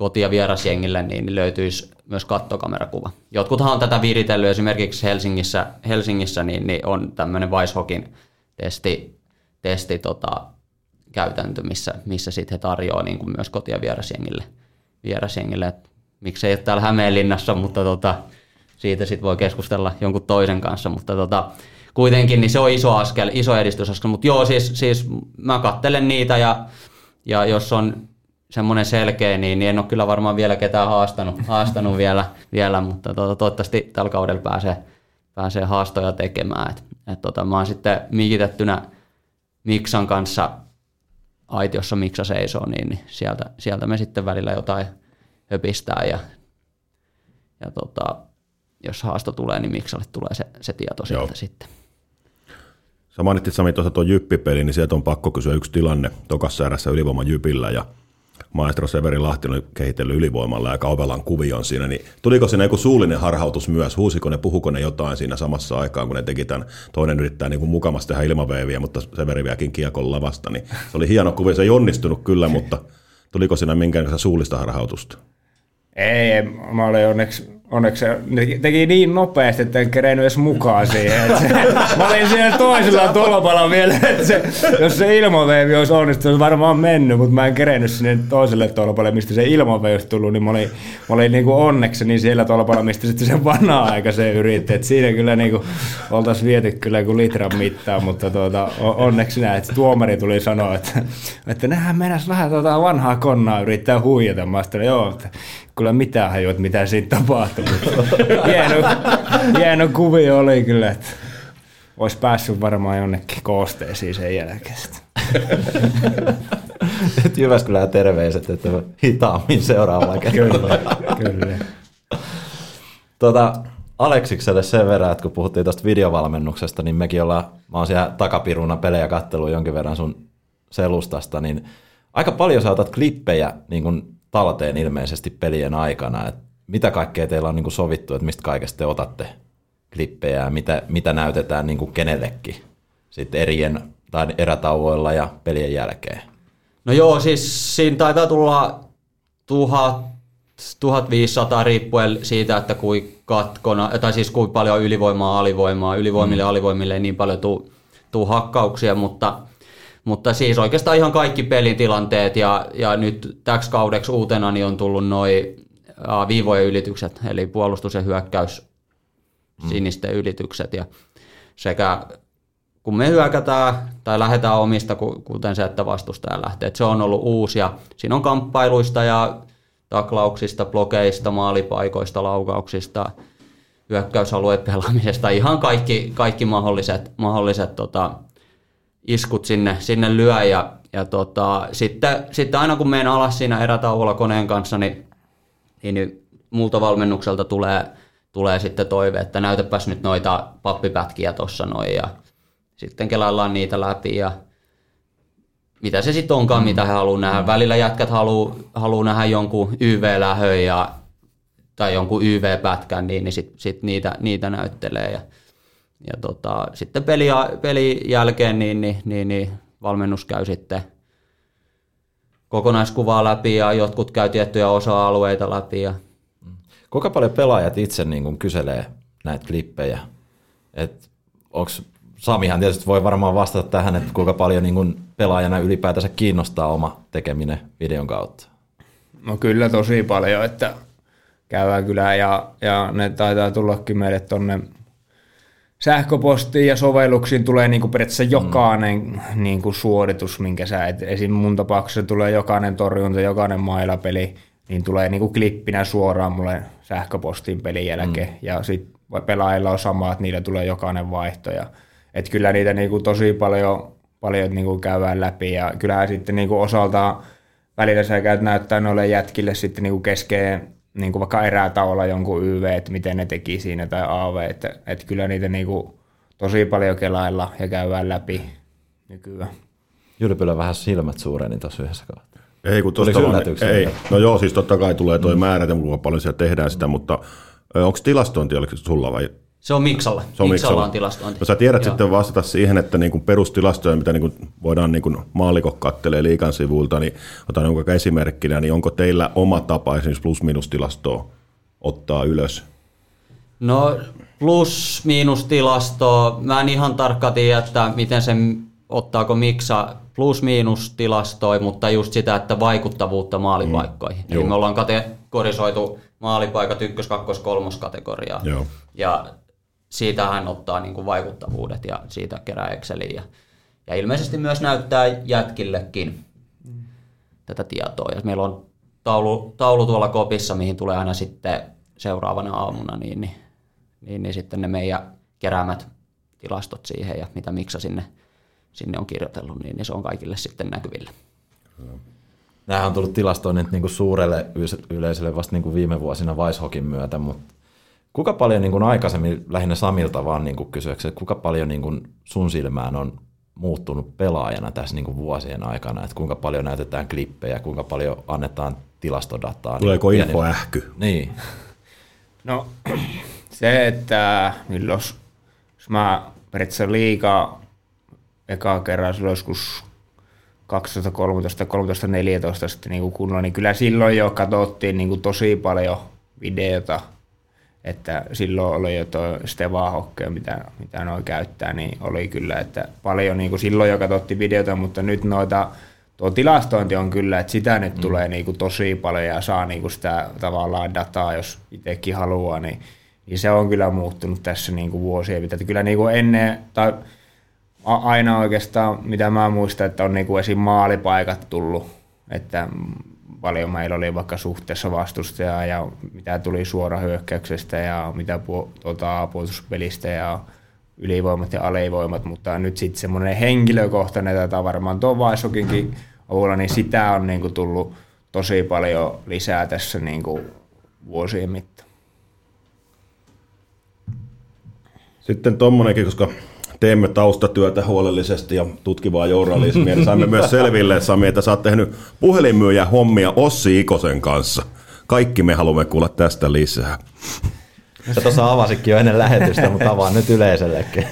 koti- ja vierasjengille, niin löytyisi myös kattokamerakuva. Jotkuthan on tätä viritellyt esimerkiksi Helsingissä, Helsingissä niin, niin on tämmöinen Weishokin testi, testi tota, käytäntö, missä, missä sitten he tarjoaa niin kuin myös koti- ja vierasjengille. vierasjengille. Et miksei ole täällä Hämeenlinnassa, mutta tota, siitä sitten voi keskustella jonkun toisen kanssa, mutta tota, kuitenkin niin se on iso askel, iso edistysaskel, mutta joo, siis, siis mä kattelen niitä ja, ja jos on semmoinen selkeä, niin, niin en ole kyllä varmaan vielä ketään haastanut, haastanut vielä, vielä, mutta to, toivottavasti tällä kaudella pääsee, pääsee haastoja tekemään. Et, et tota, mä oon sitten mikitettynä Miksan kanssa aitiossa Miksa seisoo, niin, niin sieltä, sieltä me sitten välillä jotain höpistää ja, ja tota, jos haasto tulee, niin Miksalle tulee se, se tieto sieltä Joo. sitten. Sä mainitsit Sami tuossa tuon Jyppipeli, niin sieltä on pakko kysyä yksi tilanne tokassa erässä ylivoiman Jypillä ja maestro Severi Lahti on kehitellyt ylivoimalla ja kaupelan kuvion siinä, niin tuliko siinä joku suullinen harhautus myös? Huusiko ne, puhuko ne jotain siinä samassa aikaan, kun ne teki tämän, toinen yrittää niin kuin mukamassa tehdä ilmaveiviä, mutta Severi viekin kiekon lavasta, niin se oli hieno kuvi, se ei onnistunut kyllä, mutta tuliko siinä minkään suullista harhautusta? Ei, mä olin onneksi Onneksi se teki niin nopeasti, että en kerennyt edes mukaan siihen. se, mä olin siellä toisella tolpalla vielä, että se, jos se ilmaveivi olisi onnistunut, olisi varmaan mennyt, mutta mä en kerennyt sinne toiselle tolpalle, mistä se ilmaveivi olisi tullut, niin mä olin, mä olin niin kuin onneksi niin siellä tolpalla, mistä sitten se vanha aika se yritti. Että siinä kyllä niin kuin, oltaisiin viety kyllä kuin litran mittaa, mutta tuota, onneksi näin, että tuomari tuli sanoa, että, että nehän mennäisi vähän tuota vanhaa konnaa yrittää huijata. Mä sitten, joo, että kyllä mitään hajuat, mitä siinä tapahtui. hieno, hieno kuvio oli kyllä, että olisi päässyt varmaan jonnekin koosteisiin sen jälkeen. Et Jyväskylään terveiset, että hitaammin seuraavalla kerralla. kyllä, kyllä. Tuota, Aleksikselle sen verran, että kun puhuttiin tuosta videovalmennuksesta, niin mekin ollaan, mä oon siellä takapiruna pelejä kattelu jonkin verran sun selustasta, niin aika paljon saatat klippejä niin kun talteen ilmeisesti pelien aikana. Et mitä kaikkea teillä on niin kuin sovittu, että mistä kaikesta te otatte klippejä ja mitä, mitä näytetään niin kuin kenellekin sitten erien tai erätauoilla ja pelien jälkeen? No joo, siis siinä taitaa tulla tuhat 1500 riippuen siitä, että kui katkona, tai siis kuinka paljon ylivoimaa alivoimaa. Ylivoimille mm. alivoimille ei niin paljon tuu, tuu hakkauksia, mutta, mutta siis oikeastaan ihan kaikki pelin tilanteet ja, ja nyt täksi kaudeksi uutena niin on tullut noin viivojen ylitykset, eli puolustus ja hyökkäys mm. sinisten ylitykset ja sekä kun me hyökätään tai lähdetään omista, kuten se, että vastustaja lähtee. Että se on ollut uusi ja siinä on kamppailuista ja taklauksista, blokeista, maalipaikoista, laukauksista, hyökkäysalueen pelaamisesta, ihan kaikki, kaikki mahdolliset, mahdolliset tota, iskut sinne, sinne lyö ja, ja tota, sitten, sitten aina kun menen alas siinä erätauolla koneen kanssa, niin, niin multa valmennukselta tulee, tulee sitten toive, että näytäpäs nyt noita pappipätkiä tuossa noin ja sitten kelaillaan niitä läpi ja mitä se sitten onkaan, mm. mitä he haluaa nähdä. Välillä jätkät haluaa haluu nähdä jonkun YV-lähön ja, tai jonkun YV-pätkän, niin, niin sitten sit niitä, niitä näyttelee. Ja, ja tota, sitten peli, pelin jälkeen niin, niin, niin, niin valmennus käy sitten kokonaiskuvaa läpi ja jotkut käy tiettyjä osa-alueita läpi. Ja... Kuinka paljon pelaajat itse niin kun kyselee näitä klippejä? Onko Samihan tietysti voi varmaan vastata tähän, että kuinka paljon niin kuin pelaajana ylipäätänsä kiinnostaa oma tekeminen videon kautta. No kyllä tosi paljon, että käydään kyllä ja, ja ne taitaa tullakin meille tuonne sähköpostiin ja sovelluksiin tulee niin kuin periaatteessa jokainen mm. niin kuin suoritus, minkä sä, et, esim. mun tapauksessa tulee jokainen torjunta, jokainen mailapeli, niin tulee niin kuin klippinä suoraan mulle sähköpostiin pelin jälkeen. Mm. Ja sitten pelaajilla on sama, että niillä tulee jokainen vaihto. Ja et kyllä niitä niinku tosi paljon, paljon niinku käydään läpi ja kyllähän sitten niinku osaltaan välillä sä käyt näyttää noille jätkille sitten niinku keskeen niinku vaikka erätaolla jonkun YV, että miten ne teki siinä tai AV, että, että kyllä niitä niinku tosi paljon kelailla ja käydään läpi nykyään. Jylpylä vähän silmät suureni tuossa yhdessä kohtaa. Ei, kun tuosta vaan, ei. No joo, siis totta kai tulee tuo mm. määrä, kuinka paljon siellä tehdään sitä, mutta onko tilastointi oliko sulla vai se on Miksalla. Se on Miksalla, Miksalla on tilastointi. No sä tiedät Joo. sitten vastata siihen, että niin kuin perustilastoja, mitä niin kuin voidaan niin kuin maalikot kattelee liikan sivuilta, niin otan niin esimerkkinä, niin onko teillä oma tapa esimerkiksi plus-minus-tilastoa ottaa ylös? No plus-miinus-tilasto, mä en ihan tarkkaan tiedä, että miten se ottaako Miksa plus-miinus tilastoi, mutta just sitä, että vaikuttavuutta maalipaikkoihin. Mm. Eli me ollaan kategorisoitu maalipaikat ykkös, kakkos, kolmos kategoriaa. Joo. Ja siitä hän ottaa niin kuin vaikuttavuudet ja siitä kerää Exceliin. Ja, ja ilmeisesti myös näyttää jätkillekin mm. tätä tietoa. Ja meillä on taulu, taulu tuolla kopissa, mihin tulee aina sitten seuraavana aamuna, niin, niin, niin, niin sitten ne meidän keräämät tilastot siihen ja mitä Miksa sinne, sinne on kirjoitellut, niin, niin se on kaikille sitten näkyville. Nämä on tullut tilastoinnit niin kuin suurelle yleisölle vasta niin kuin viime vuosina Weishokin myötä, mutta Kuinka paljon niin kuin aikaisemmin, lähinnä Samilta vaan niin kuin kysyäksi, että kuinka paljon niin kuin sun silmään on muuttunut pelaajana tässä niin kuin vuosien aikana, että kuinka paljon näytetään klippejä, kuinka paljon annetaan tilastodataa. Tuleeko niin, info ähky? Niin. No se, että milloin jos mä periaatteessa liikaa eka kerran silloin joskus 2013 13 14 sitten niin kunnolla, niin kyllä silloin jo katsottiin niin kuin tosi paljon videota että silloin oli jo tuo Steva-hokkea, mitä, mitä noin käyttää, niin oli kyllä, että paljon niin kuin silloin jo katsottiin videota, mutta nyt noita, tuo tilastointi on kyllä, että sitä nyt mm. tulee niin kuin tosi paljon ja saa niin kuin sitä tavallaan dataa, jos itsekin haluaa, niin, niin se on kyllä muuttunut tässä niin kuin vuosien pitää. Kyllä niin kuin ennen, tai aina oikeastaan, mitä mä muistan, että on niin kuin esim. maalipaikat tullut, että paljon meillä oli vaikka suhteessa vastustajaa ja mitä tuli suora hyökkäyksestä ja mitä tuota, puolustuspelistä ja ylivoimat ja alivoimat, mutta nyt sitten semmoinen henkilökohtainen, tätä varmaan tuo Vaisokinkin avulla, niin sitä on niinku tullut tosi paljon lisää tässä niinku vuosien mittaan. Sitten tuommoinenkin, koska teemme taustatyötä huolellisesti ja tutkivaa journalismia, niin saimme myös selville, Sami, että sä oot tehnyt puhelinmyyjä hommia Ossi Ikosen kanssa. Kaikki me haluamme kuulla tästä lisää. Sä tuossa avasitkin jo ennen lähetystä, mutta avaan nyt yleisöllekin.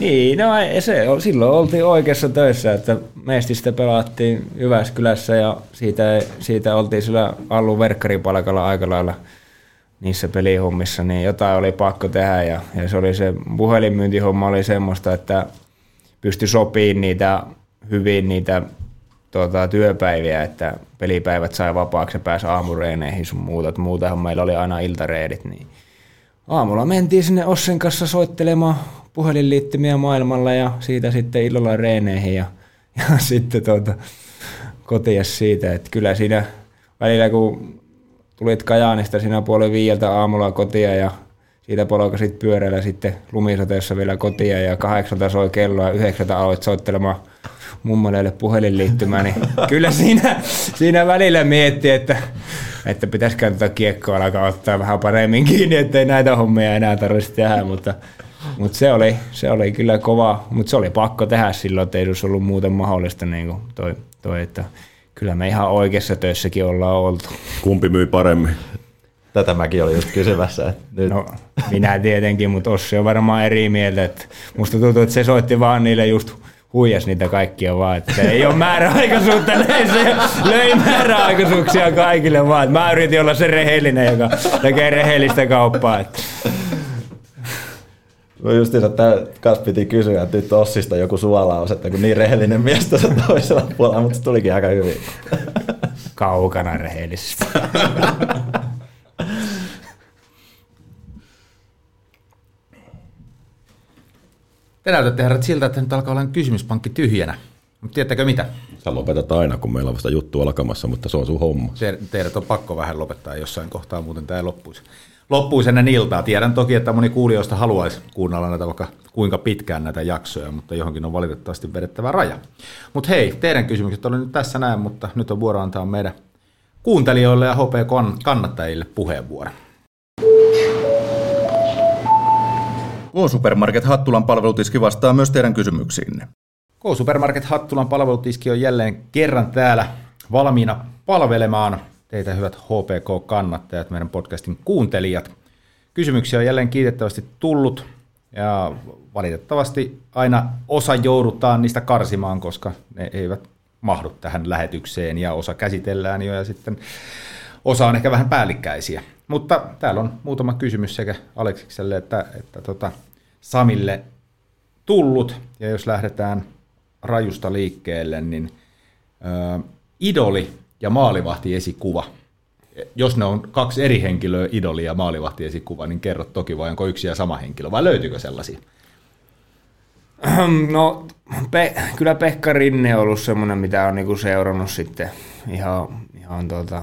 niin, no se, silloin oltiin oikeassa töissä, että Mestistä pelattiin Jyväskylässä ja siitä, siitä oltiin sillä Allun verkkaripalkalla aika lailla niissä pelihommissa, niin jotain oli pakko tehdä ja, ja se oli se puhelinmyyntihomma oli semmoista, että pystyi sopimaan niitä hyvin niitä tuota, työpäiviä, että pelipäivät sai vapaaksi ja pääsi aamureeneihin sun muuta. Muutahan meillä oli aina iltareedit, niin aamulla mentiin sinne Ossen kanssa soittelemaan puhelinliittymiä maailmalla ja siitä sitten illalla reeneihin ja, ja sitten tuota, kotiin siitä, että kyllä siinä välillä kun tulit Kajaanista siinä puolen viieltä aamulla kotia ja siitä polkasit pyörällä sitten lumisateessa vielä kotia ja kahdeksalta soi kello ja yhdeksältä aloit soittelemaan mummoleille puhelinliittymää, niin kyllä siinä, siinä välillä mietti, että, että pitäisikö tätä kiekkoa alkaa ottaa vähän paremmin kiinni, ettei näitä hommia enää tarvitsisi tehdä, mutta, mutta se, oli, se oli kyllä kova, mutta se oli pakko tehdä silloin, että ei olisi ollut muuten mahdollista niin kuin toi, toi, että kyllä me ihan oikeassa töissäkin ollaan oltu. Kumpi myi paremmin? Tätä mäkin olin just kysymässä. Että nyt. No, minä tietenkin, mutta Ossi on varmaan eri mieltä. Että musta tuntuu, että se soitti vaan niille just huijas niitä kaikkia vaan, että ei ole määräaikaisuutta, löi, se, löi määräaikaisuuksia kaikille vaan. Mä yritin olla se rehellinen, joka tekee rehellistä kauppaa. Että. No justiinsa tämä kanssa piti kysyä, että nyt Ossista joku suolaus, että kun niin rehellinen mies tuossa toisella puolella, mutta se tulikin aika hyvin. Kaukana rehellisestä. Te näytätte herrat siltä, että nyt alkaa olla kysymyspankki tyhjänä. Mutta tiedättekö mitä? Sä lopetat aina, kun meillä on vasta juttu alkamassa, mutta se on sun homma. Te, teidät on pakko vähän lopettaa jossain kohtaa, muuten tämä ei loppuisi. Loppuisi ennen iltaa. Tiedän toki, että moni kuulijoista haluaisi kuunnella näitä vaikka kuinka pitkään näitä jaksoja, mutta johonkin on valitettavasti vedettävä raja. Mutta hei, teidän kysymykset oli nyt tässä näin, mutta nyt on vuoro antaa meidän kuuntelijoille ja HP-kannattajille puheenvuoro. K-Supermarket Hattulan palvelutiski vastaa myös teidän kysymyksiinne. K-Supermarket Hattulan palvelutiski on jälleen kerran täällä valmiina palvelemaan teitä hyvät HPK-kannattajat, meidän podcastin kuuntelijat. Kysymyksiä on jälleen kiitettävästi tullut ja valitettavasti aina osa joudutaan niistä karsimaan, koska ne eivät mahdu tähän lähetykseen ja osa käsitellään jo ja sitten osa on ehkä vähän päällikkäisiä. Mutta täällä on muutama kysymys sekä Aleksikselle että, että tota Samille tullut. Ja jos lähdetään rajusta liikkeelle, niin ö, idoli ja maalivahti esikuva. Jos ne on kaksi eri henkilöä, idoli ja maalivahti esikuva, niin kerro toki vai onko yksi ja sama henkilö vai löytyykö sellaisia? No pe- kyllä Pekka Rinne on ollut semmoinen, mitä on niinku seurannut sitten ihan, ihan tuota,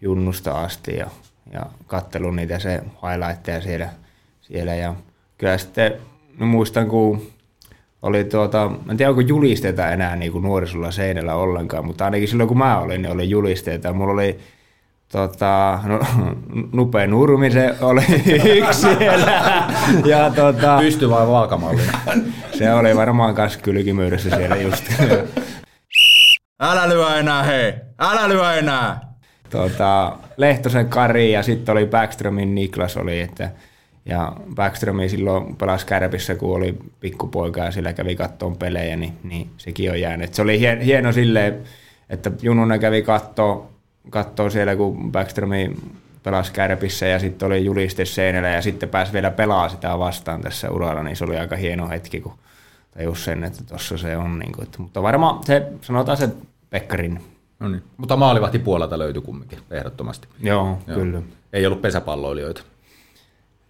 junnusta asti ja, ja kattellut niitä se highlightteja siellä, siellä ja kyllä sitten no muistan, kun oli tuota, en tiedä onko julisteita enää niin kuin nuorisolla seinällä ollenkaan, mutta ainakin silloin kun mä olin, niin oli julisteita. Mulla oli tota, no, Nupe Nurmi se oli yksi siellä. Ja, tota, Pysty vai valkamallinen? se oli varmaan kas kylkimyydessä siellä just. Älä lyö enää, hei! Älä lyö enää! tota, Lehtosen Kari ja sitten oli Backströmin Niklas oli, että ja Backströmi silloin pelasi Kärpissä, kun oli pikkupoika ja sillä kävi kattoon pelejä, niin, niin sekin on jäänyt. Et se oli hien, hieno silleen, että Jununa kävi kattoo, kattoo siellä, kun Backströmi pelasi Kärpissä ja sitten oli juliste seinällä ja sitten pääsi vielä pelaa sitä vastaan tässä uralla, niin se oli aika hieno hetki, kun tajus sen, että tuossa se on. Niin kuin, että, mutta varmaan se, sanotaan se Pekkarin. No niin. Mutta maalivahti puolelta löytyi kumminkin, ehdottomasti. Joo, Joo, kyllä. Ei ollut pesäpalloilijoita.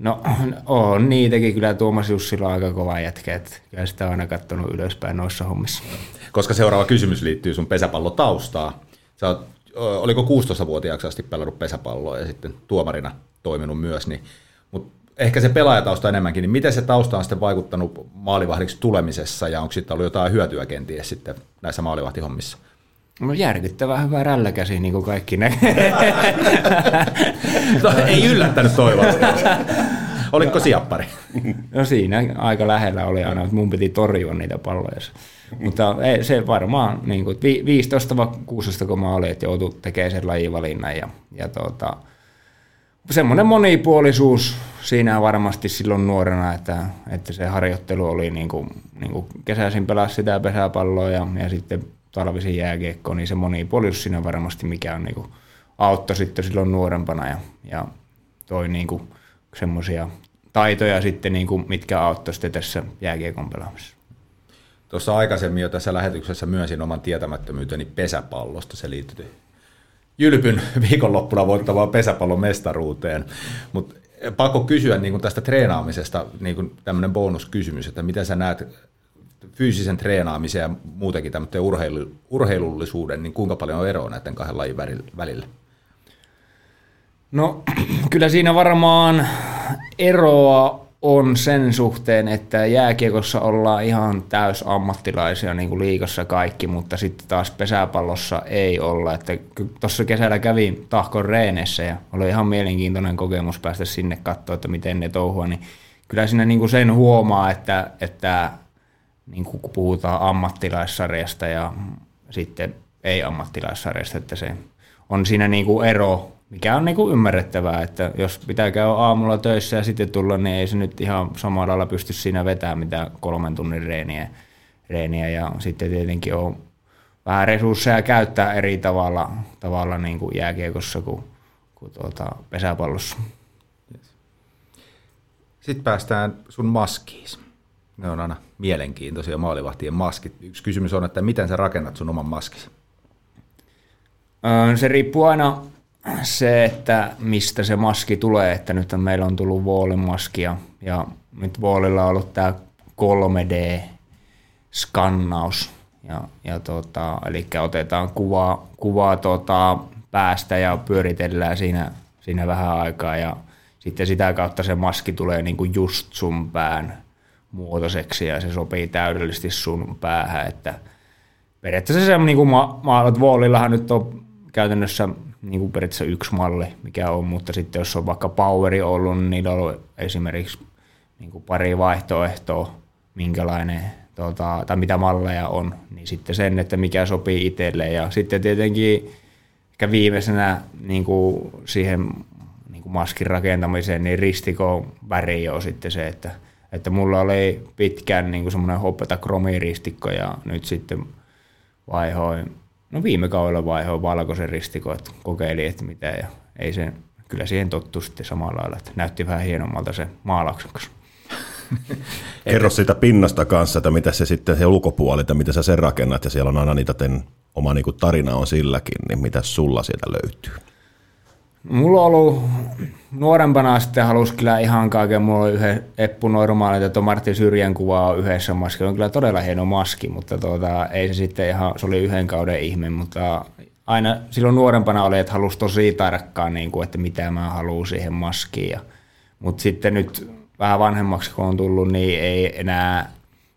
No on niitäkin kyllä Tuomas Jussila on aika kova jätkä, että kyllä sitä on aina katsonut ylöspäin noissa hommissa. Koska seuraava kysymys liittyy sun pesäpallotaustaa. Sä oot, oliko 16-vuotiaaksi asti pelannut pesäpalloa ja sitten tuomarina toiminut myös, niin, mutta ehkä se pelaajatausta enemmänkin, niin miten se tausta on sitten vaikuttanut maalivahdiksi tulemisessa ja onko sitten ollut jotain hyötyä kenties sitten näissä maalivahtihommissa? No järkyttävän hyvä rälläkäsi, niin kuin kaikki näkee. no, ei yllättänyt toivottavasti. Oliko siappari? No siinä aika lähellä oli aina, että mun piti torjua niitä palloja. Mutta ei, se varmaan niin kuin, 15 vai 16 kun mä olin, että joutui tekemään sen lajivalinnan ja, ja tuota, semmoinen monipuolisuus siinä varmasti silloin nuorena, että, että se harjoittelu oli niin kuin, niin kuin kesäisin pelasi sitä pesäpalloa ja, ja sitten talvisin jääkiekko, niin se monipuolisuus siinä varmasti, mikä on niin auttoi sitten silloin nuorempana ja, ja toi niin kuin, semmoisia taitoja sitten, niin mitkä auttoi sitten tässä jääkiekon pelaamisessa. Tuossa aikaisemmin jo tässä lähetyksessä myönsin oman tietämättömyyteni pesäpallosta. Se liittyy Jylpyn viikonloppuna voittavaan pesäpallon mestaruuteen. Mutta pakko kysyä niin kuin tästä treenaamisesta niin kuin tämmöinen bonuskysymys, että miten sä näet fyysisen treenaamisen ja muutenkin tämmöisen urheilu, urheilullisuuden, niin kuinka paljon on eroa näiden kahden lajin välillä? No kyllä siinä varmaan eroa on sen suhteen, että jääkiekossa ollaan ihan täys ammattilaisia niin kuin liikassa kaikki, mutta sitten taas pesäpallossa ei olla. Että tuossa kesällä kävin Tahkon reenessä ja oli ihan mielenkiintoinen kokemus päästä sinne katsoa, että miten ne touhua, niin kyllä siinä niin kuin sen huomaa, että, että niin kuin kun puhutaan ammattilaissarjasta ja sitten ei ammattilaissarjasta, että se on siinä niin kuin ero mikä on niinku ymmärrettävää, että jos pitää käydä aamulla töissä ja sitten tulla, niin ei se nyt ihan samalla lailla pysty siinä vetämään mitä kolmen tunnin reeniä. reeniä. Ja sitten tietenkin on vähän resursseja käyttää eri tavalla, tavalla niin kuin jääkiekossa kuin, kuin tuota pesäpallossa. Sitten päästään sun maskiin. Ne on aina mielenkiintoisia maalivahtien maskit. Yksi kysymys on, että miten sä rakennat sun oman maskisi? Se riippuu aina se, että mistä se maski tulee, että nyt meillä on tullut Wallin maskia ja nyt Wallilla on ollut tämä 3D-skannaus. Ja, ja tota, eli otetaan kuvaa, kuvaa tota päästä ja pyöritellään siinä, siinä vähän aikaa ja sitten sitä kautta se maski tulee niinku just sun pään muotoiseksi ja se sopii täydellisesti sun päähän, että periaatteessa se niin kuin ma- maalat Wallillahan nyt on käytännössä niin kuin periaatteessa yksi malli, mikä on, mutta sitten jos on vaikka Poweri ollut, niin niillä on ollut esimerkiksi niin kuin pari vaihtoehtoa, minkälainen tota, tai mitä malleja on, niin sitten sen, että mikä sopii itselle. Ja sitten tietenkin ehkä viimeisenä niin kuin siihen niin kuin maskin rakentamiseen, niin ristikon väri on sitten se, että, että mulla oli pitkään niin kuin semmoinen hopeta kromiristikko ja nyt sitten vaihoin No viime kaudella vaihoin valkoisen ristikon, että kokeili, että mitä ja ei se, kyllä siihen tottu sitten samalla lailla, että näytti vähän hienommalta se maalauksen kanssa. Kerro siitä pinnasta kanssa, että mitä se sitten se ulkopuoli, että mitä sä sen rakennat ja siellä on aina niitä, oma niin tarina on silläkin, niin mitä sulla sieltä löytyy? Mulla on ollut nuorempana sitten halusi kyllä ihan kaiken. Mulla oli yhden Eppu Normaali, että Martti Syrjän kuva on yhdessä maski. On kyllä todella hieno maski, mutta tuota, ei se sitten ihan, se oli yhden kauden ihme, mutta aina silloin nuorempana oli, että halusi tosi tarkkaan, niin kuin, että mitä mä haluan siihen maskiin. Mutta sitten nyt vähän vanhemmaksi kun on tullut, niin ei enää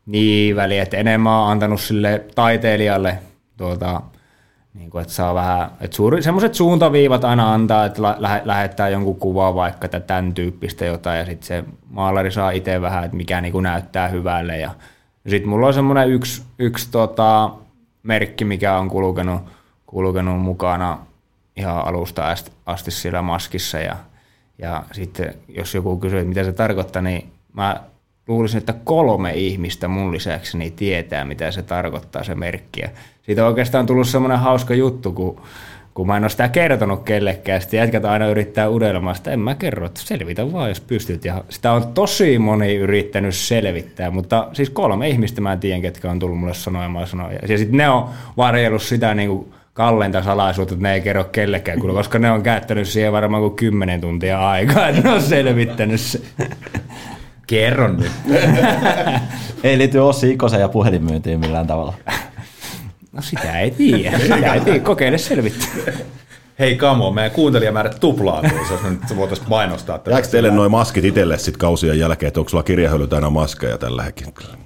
niin väliä, että enemmän on antanut sille taiteilijalle tuota, niin kuin, että saa vähän, että suuri, semmoiset suuntaviivat aina antaa, että lä- lähettää jonkun kuvaa vaikka tämän tyyppistä jotain ja sitten se maalari saa itse vähän, että mikä niin kuin näyttää hyvälle ja sitten mulla on semmoinen yksi, yksi tota, merkki, mikä on kulkenut, kulkenut mukana ihan alusta asti siellä maskissa ja, ja sitten jos joku kysyy, että mitä se tarkoittaa, niin mä luulisin, että kolme ihmistä mun lisäksi niin tietää, mitä se tarkoittaa se merkki. Ja siitä on oikeastaan tullut semmoinen hauska juttu, kun, kun mä en ole sitä kertonut kellekään. Sitten jätkät aina yrittää uudelleen, että en mä kerro, että selvitä vaan, jos pystyt. Ja sitä on tosi moni yrittänyt selvittää, mutta siis kolme ihmistä mä en tiedä, ketkä on tullut mulle sanomaan sanoja. Ja sitten ne on varjellut sitä niin kuin kalleinta salaisuutta, että ne ei kerro kellekään, koska ne on käyttänyt siihen varmaan kuin kymmenen tuntia aikaa, että ne on selvittänyt se. Kerro nyt. ei liity Ossi Ikosen ja puhelinmyyntiin millään tavalla. No sitä ei tiedä. Sitä ei tiedä. Kokeile selvittää. Hei Kamo, meidän kuuntelijamäärät tuplaantuu, jos nyt voitaisiin mainostaa. Jääkö teille noin maskit itselle sitten kausien jälkeen, että onko sulla kirjahöly täynnä maskeja tällä hetkellä?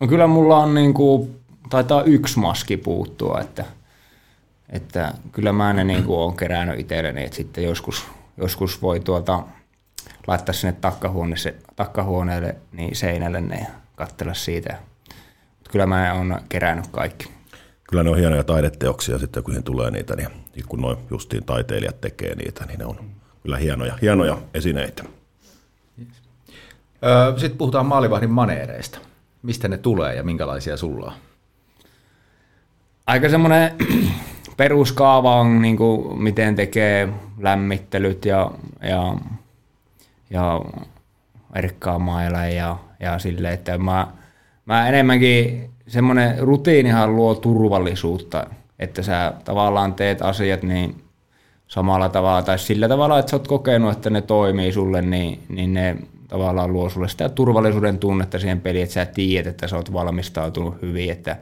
No kyllä mulla on niin kuin, taitaa yksi maski puuttua, että, että kyllä mä ne niin kuin olen kerännyt itselleni, että sitten joskus, joskus voi tuota, laittaa sinne takkahuoneelle niin seinälle ne ja katsella siitä. Mutta kyllä mä oon kerännyt kaikki. Kyllä ne on hienoja taideteoksia sitten, kun tulee niitä, niin kun noin justiin taiteilijat tekee niitä, niin ne on kyllä hienoja, hienoja esineitä. Sitten puhutaan maalivahdin maneereista. Mistä ne tulee ja minkälaisia sulla on? Aika semmoinen peruskaava on, niin kuin, miten tekee lämmittelyt ja, ja, ja erkkaa mailla ja, ja sille, että mä, mä enemmänkin semmoinen rutiinihan luo turvallisuutta, että sä tavallaan teet asiat niin samalla tavalla tai sillä tavalla, että sä oot kokenut, että ne toimii sulle, niin, niin ne tavallaan luo sulle sitä turvallisuuden tunnetta siihen peliin, että sä tiedät, että sä oot valmistautunut hyvin, että,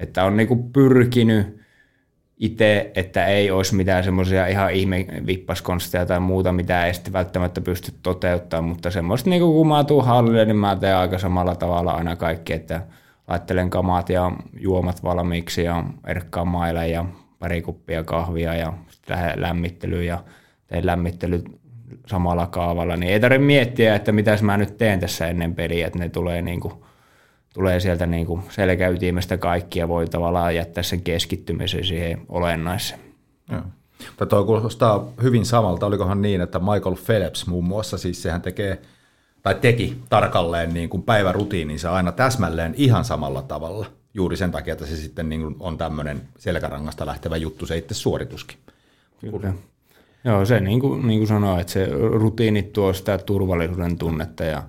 että on niinku pyrkinyt itse, että ei olisi mitään semmoisia ihan ihme vippaskonsteja tai muuta, mitä ei sitten välttämättä pysty toteuttamaan, mutta semmoista niin kun mä tuun hallille, niin mä teen aika samalla tavalla aina kaikki, että laittelen kamat ja juomat valmiiksi ja erkkaan maille ja pari kuppia kahvia ja sitten lämmittelyyn ja teen lämmittelyt samalla kaavalla, niin ei tarvitse miettiä, että mitä mä nyt teen tässä ennen peliä, että ne tulee, niin kuin, tulee sieltä niin kuin selkäytimestä kaikki ja voi tavallaan jättää sen keskittymisen siihen olennaiseen. Joo. Mutta tuo kuulostaa hyvin samalta. Olikohan niin, että Michael Phelps muun muassa, siis sehän tekee tai teki tarkalleen niin kuin päivärutiininsa aina täsmälleen ihan samalla tavalla. Juuri sen takia, että se sitten niin kuin on tämmöinen selkärangasta lähtevä juttu, se itse suorituskin. Kyllä. Joo, se niin kuin, niin kuin sanoo, että se rutiini tuo sitä turvallisuuden tunnetta ja,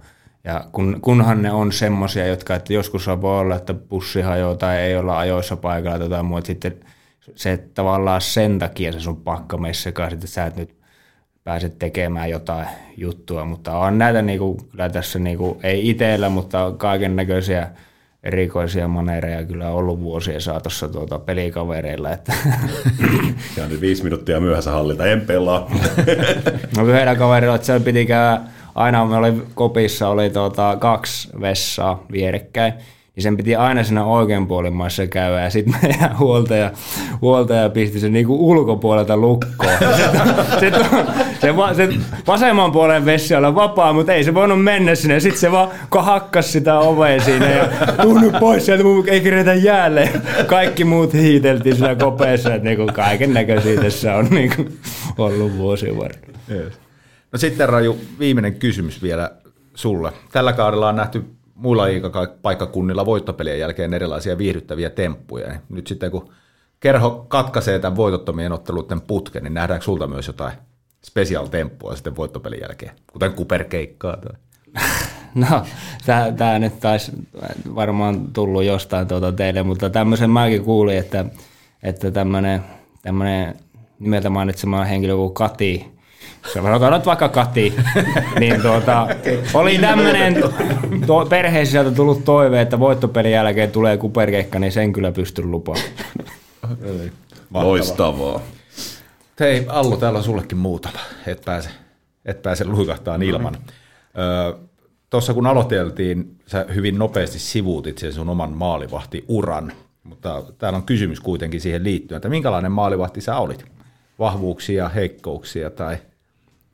ja kun, kunhan ne on semmoisia, jotka, että joskus voi olla, että bussi hajoaa tai ei olla ajoissa paikalla tai jotain muuta, sitten se tavallaan sen takia se sun pakka messikaan, että sä et nyt pääset tekemään jotain juttua, mutta on näitä niinku, kyllä tässä niinku, ei itsellä, mutta kaiken näköisiä erikoisia manereja kyllä ollut vuosien saatossa tuota pelikavereilla. Että. Ja nyt viisi minuuttia myöhässä hallita, en pelaa. no yhdellä kaverilla, että se piti käydä, aina me oli kopissa oli tuota, kaksi vessaa vierekkäin, niin sen piti aina siinä oikean puolimaissa käydä, ja sitten meidän huoltaja, huoltaja pisti sen niinku ulkopuolelta lukkoon. se, se, se, vasemman puolen vessi oli vapaa, mutta ei se voinut mennä sinne. Sitten se vaan hakkas sitä ovea siinä ja tunnu pois sieltä, ei kirjoita jäälle. Kaikki muut hiiteltiin siinä kopeessa, että niinku kaiken näköisiä tässä on niinku ollut vuosien varrella. Yes. No sitten Raju, viimeinen kysymys vielä sulle. Tällä kaudella on nähty muilla paikkakunnilla voittopelien jälkeen erilaisia viihdyttäviä temppuja. Nyt sitten kun kerho katkaisee tämän voitottomien otteluiden putken, niin nähdäänkö sulta myös jotain special temppua sitten voittopelin jälkeen, kuten kuperkeikkaa tai... No, tämä nyt taisi varmaan tullut jostain tuota teille, mutta tämmöisen mäkin kuulin, että, että tämmöinen, nimeltä mainitsema henkilö kuin Kati, sanotaan nyt vaikka Kati, niin tuota, oli tämmöinen to, perheessä sieltä tullut toive, että voittopelin jälkeen tulee kuperkeikka, niin sen kyllä pystyn lupaamaan. Loistavaa. Hei, Allu, täällä on sullekin muutama, et pääse, et pääse luikahtaan ilman. Tuossa kun aloiteltiin, sä hyvin nopeasti sivuutit sen sun oman maalivahtiuran, mutta täällä on kysymys kuitenkin siihen liittyen, että minkälainen maalivahti sä olit? Vahvuuksia, heikkouksia tai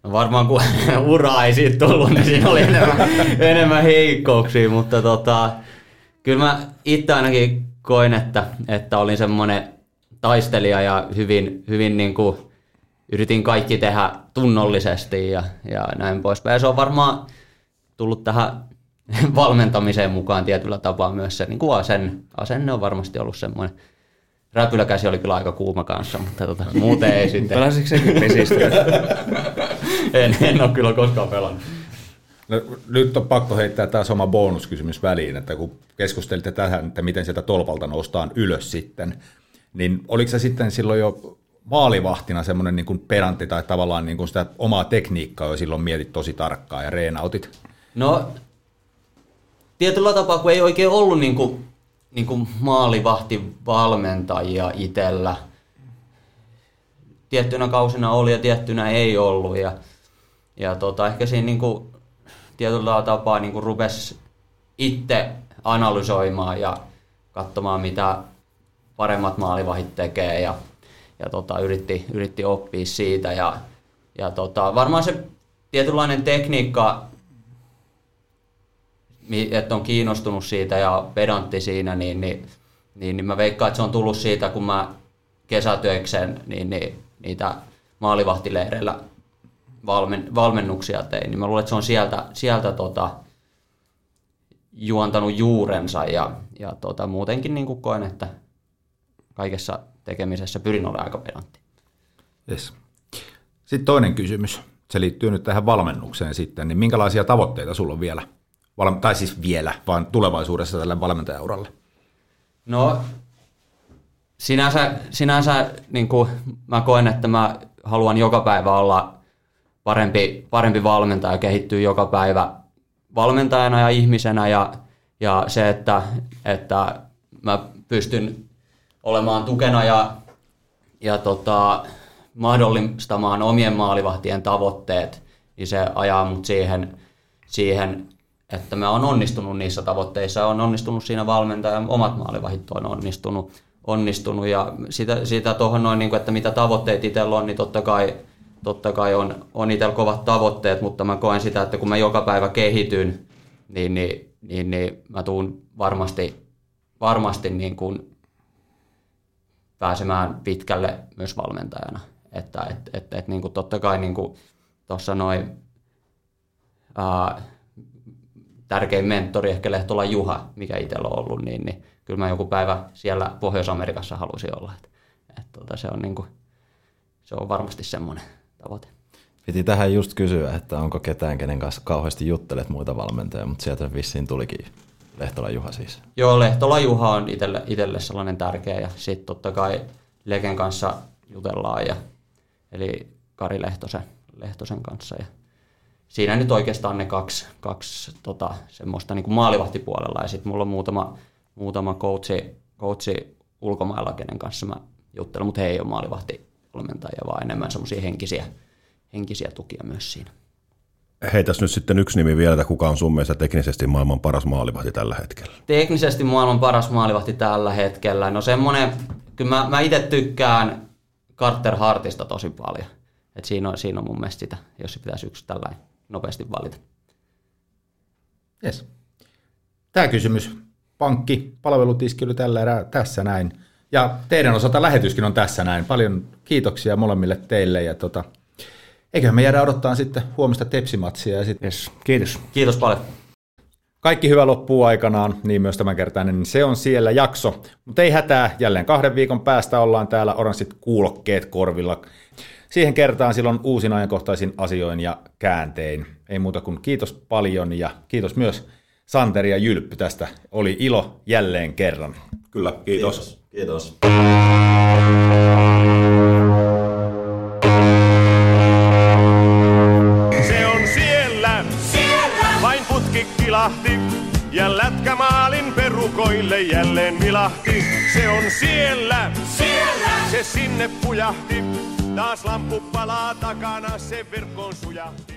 No varmaan kun ura ei siitä tullut, niin siinä oli enemmän, enemmän heikkouksia, mutta tota, kyllä mä itse ainakin koin, että, että olin semmoinen taistelija ja hyvin, hyvin niin kuin yritin kaikki tehdä tunnollisesti ja, ja näin poispäin. Ja se on varmaan tullut tähän valmentamiseen mukaan tietyllä tapaa myös se niin kuin asen, asenne on varmasti ollut semmoinen Räpyläkäsi oli kyllä aika kuuma kanssa, mutta tota, muuten ei sitten. Pelasitko sekin pesistä? en, en ole kyllä koskaan pelannut. No, nyt on pakko heittää taas oma bonuskysymys väliin, että kun keskustelitte tähän, että miten sieltä tolpalta noustaan ylös sitten, niin oliko se sitten silloin jo maalivahtina semmoinen niin kuin perantti tai tavallaan niin kuin sitä omaa tekniikkaa jo silloin mietit tosi tarkkaan ja reenautit? No, tietyllä tapaa, kun ei oikein ollut niin kuin niin kuin maalivahtivalmentajia itsellä. Tiettynä kausina oli ja tiettynä ei ollut. Ja, ja tota, ehkä siinä niin kuin, tietyllä tapaa niin kuin rupesi itse analysoimaan ja katsomaan, mitä paremmat maalivahit tekee ja, ja tota, yritti, yritti oppia siitä. Ja, ja tota, varmaan se tietynlainen tekniikka että on kiinnostunut siitä ja pedantti siinä, niin, niin, niin, niin mä veikkaan, että se on tullut siitä, kun mä kesätyökseen niin, niin, niitä maalivahtileireillä valmen, valmennuksia tein, niin mä luulen, että se on sieltä, sieltä tota, juontanut juurensa ja, ja tota, muutenkin niin kuin koen, että kaikessa tekemisessä pyrin olemaan aika pedantti. Yes. Sitten toinen kysymys. Se liittyy nyt tähän valmennukseen sitten. Niin minkälaisia tavoitteita sulla on vielä? Tai siis vielä, vaan tulevaisuudessa tälle valmentajauralle? No sinänsä, sinänsä niin kuin mä koen, että mä haluan joka päivä olla parempi, parempi valmentaja, kehittyy joka päivä valmentajana ja ihmisenä ja, ja se, että, että mä pystyn olemaan tukena ja, ja tota, mahdollistamaan omien maalivahtien tavoitteet, niin se ajaa mut siihen, siihen että mä oon onnistunut niissä tavoitteissa, on onnistunut siinä valmentajan, omat maalivahit on onnistunut, onnistunut ja sitä, sitä tuohon noin, niin kuin, että mitä tavoitteet itsellä on, niin totta kai, totta kai on, on itsellä kovat tavoitteet, mutta mä koen sitä, että kun mä joka päivä kehityn, niin, niin, niin, niin mä tuun varmasti, varmasti niin kuin pääsemään pitkälle myös valmentajana. Että et, et, et, niin kuin totta kai niin kuin tuossa noin tärkein mentori ehkä Lehtola Juha, mikä itsellä on ollut, niin, niin kyllä mä joku päivä siellä Pohjois-Amerikassa halusin olla. Et, et, tota, se, on niin kuin, se on varmasti semmoinen tavoite. Piti tähän just kysyä, että onko ketään, kenen kanssa kauheasti juttelet muita valmentajia, mutta sieltä vissiin tulikin Lehtola Juha siis. Joo, Lehtola Juha on itselle, itselle sellainen tärkeä ja sitten totta kai Leken kanssa jutellaan, ja, eli Kari Lehtosen, Lehtosen kanssa. Ja siinä nyt oikeastaan ne kaksi, kaksi tota, semmoista niin kuin maalivahtipuolella ja sitten mulla on muutama, muutama coachi, coachi ulkomailla, kenen kanssa mä juttelen, mutta he ei ole maalivahtivalmentajia, vaan enemmän semmoisia henkisiä, henkisiä tukia myös siinä. Heitäs nyt sitten yksi nimi vielä, että kuka on sun mielestä teknisesti maailman paras maalivahti tällä hetkellä? Teknisesti maailman paras maalivahti tällä hetkellä. No semmoinen, kyllä mä, mä itse tykkään Carter Hartista tosi paljon. Et siinä, on, siinä on mun mielestä sitä, jos se pitäisi yksi tällainen nopeasti valita. Yes. Tämä kysymys. Pankki, palvelutiski oli tällä erää tässä näin. Ja teidän osalta lähetyskin on tässä näin. Paljon kiitoksia molemmille teille ja tota, eiköhän me jäädä odottaa sitten huomista tepsimatsia. Ja sit... yes. Kiitos. Kiitos paljon. Kaikki hyvä loppuu aikanaan, niin myös tämänkertainen, niin se on siellä jakso. Mutta ei hätää, jälleen kahden viikon päästä ollaan täällä oranssit kuulokkeet korvilla. Siihen kertaan silloin uusin ajankohtaisin asioin ja kääntein. Ei muuta kuin kiitos paljon ja kiitos myös Santeri ja Jylppy tästä. Oli ilo jälleen kerran. Kyllä, kiitos. Kiitos. kiitos. Se on siellä, siellä. vain putki kilahti. Ja lätkämaalin perukoille jälleen vilahti. Se on siellä, siellä. se sinne pujahti. Taas lamppu palaa takana, se verkkoon sujahti.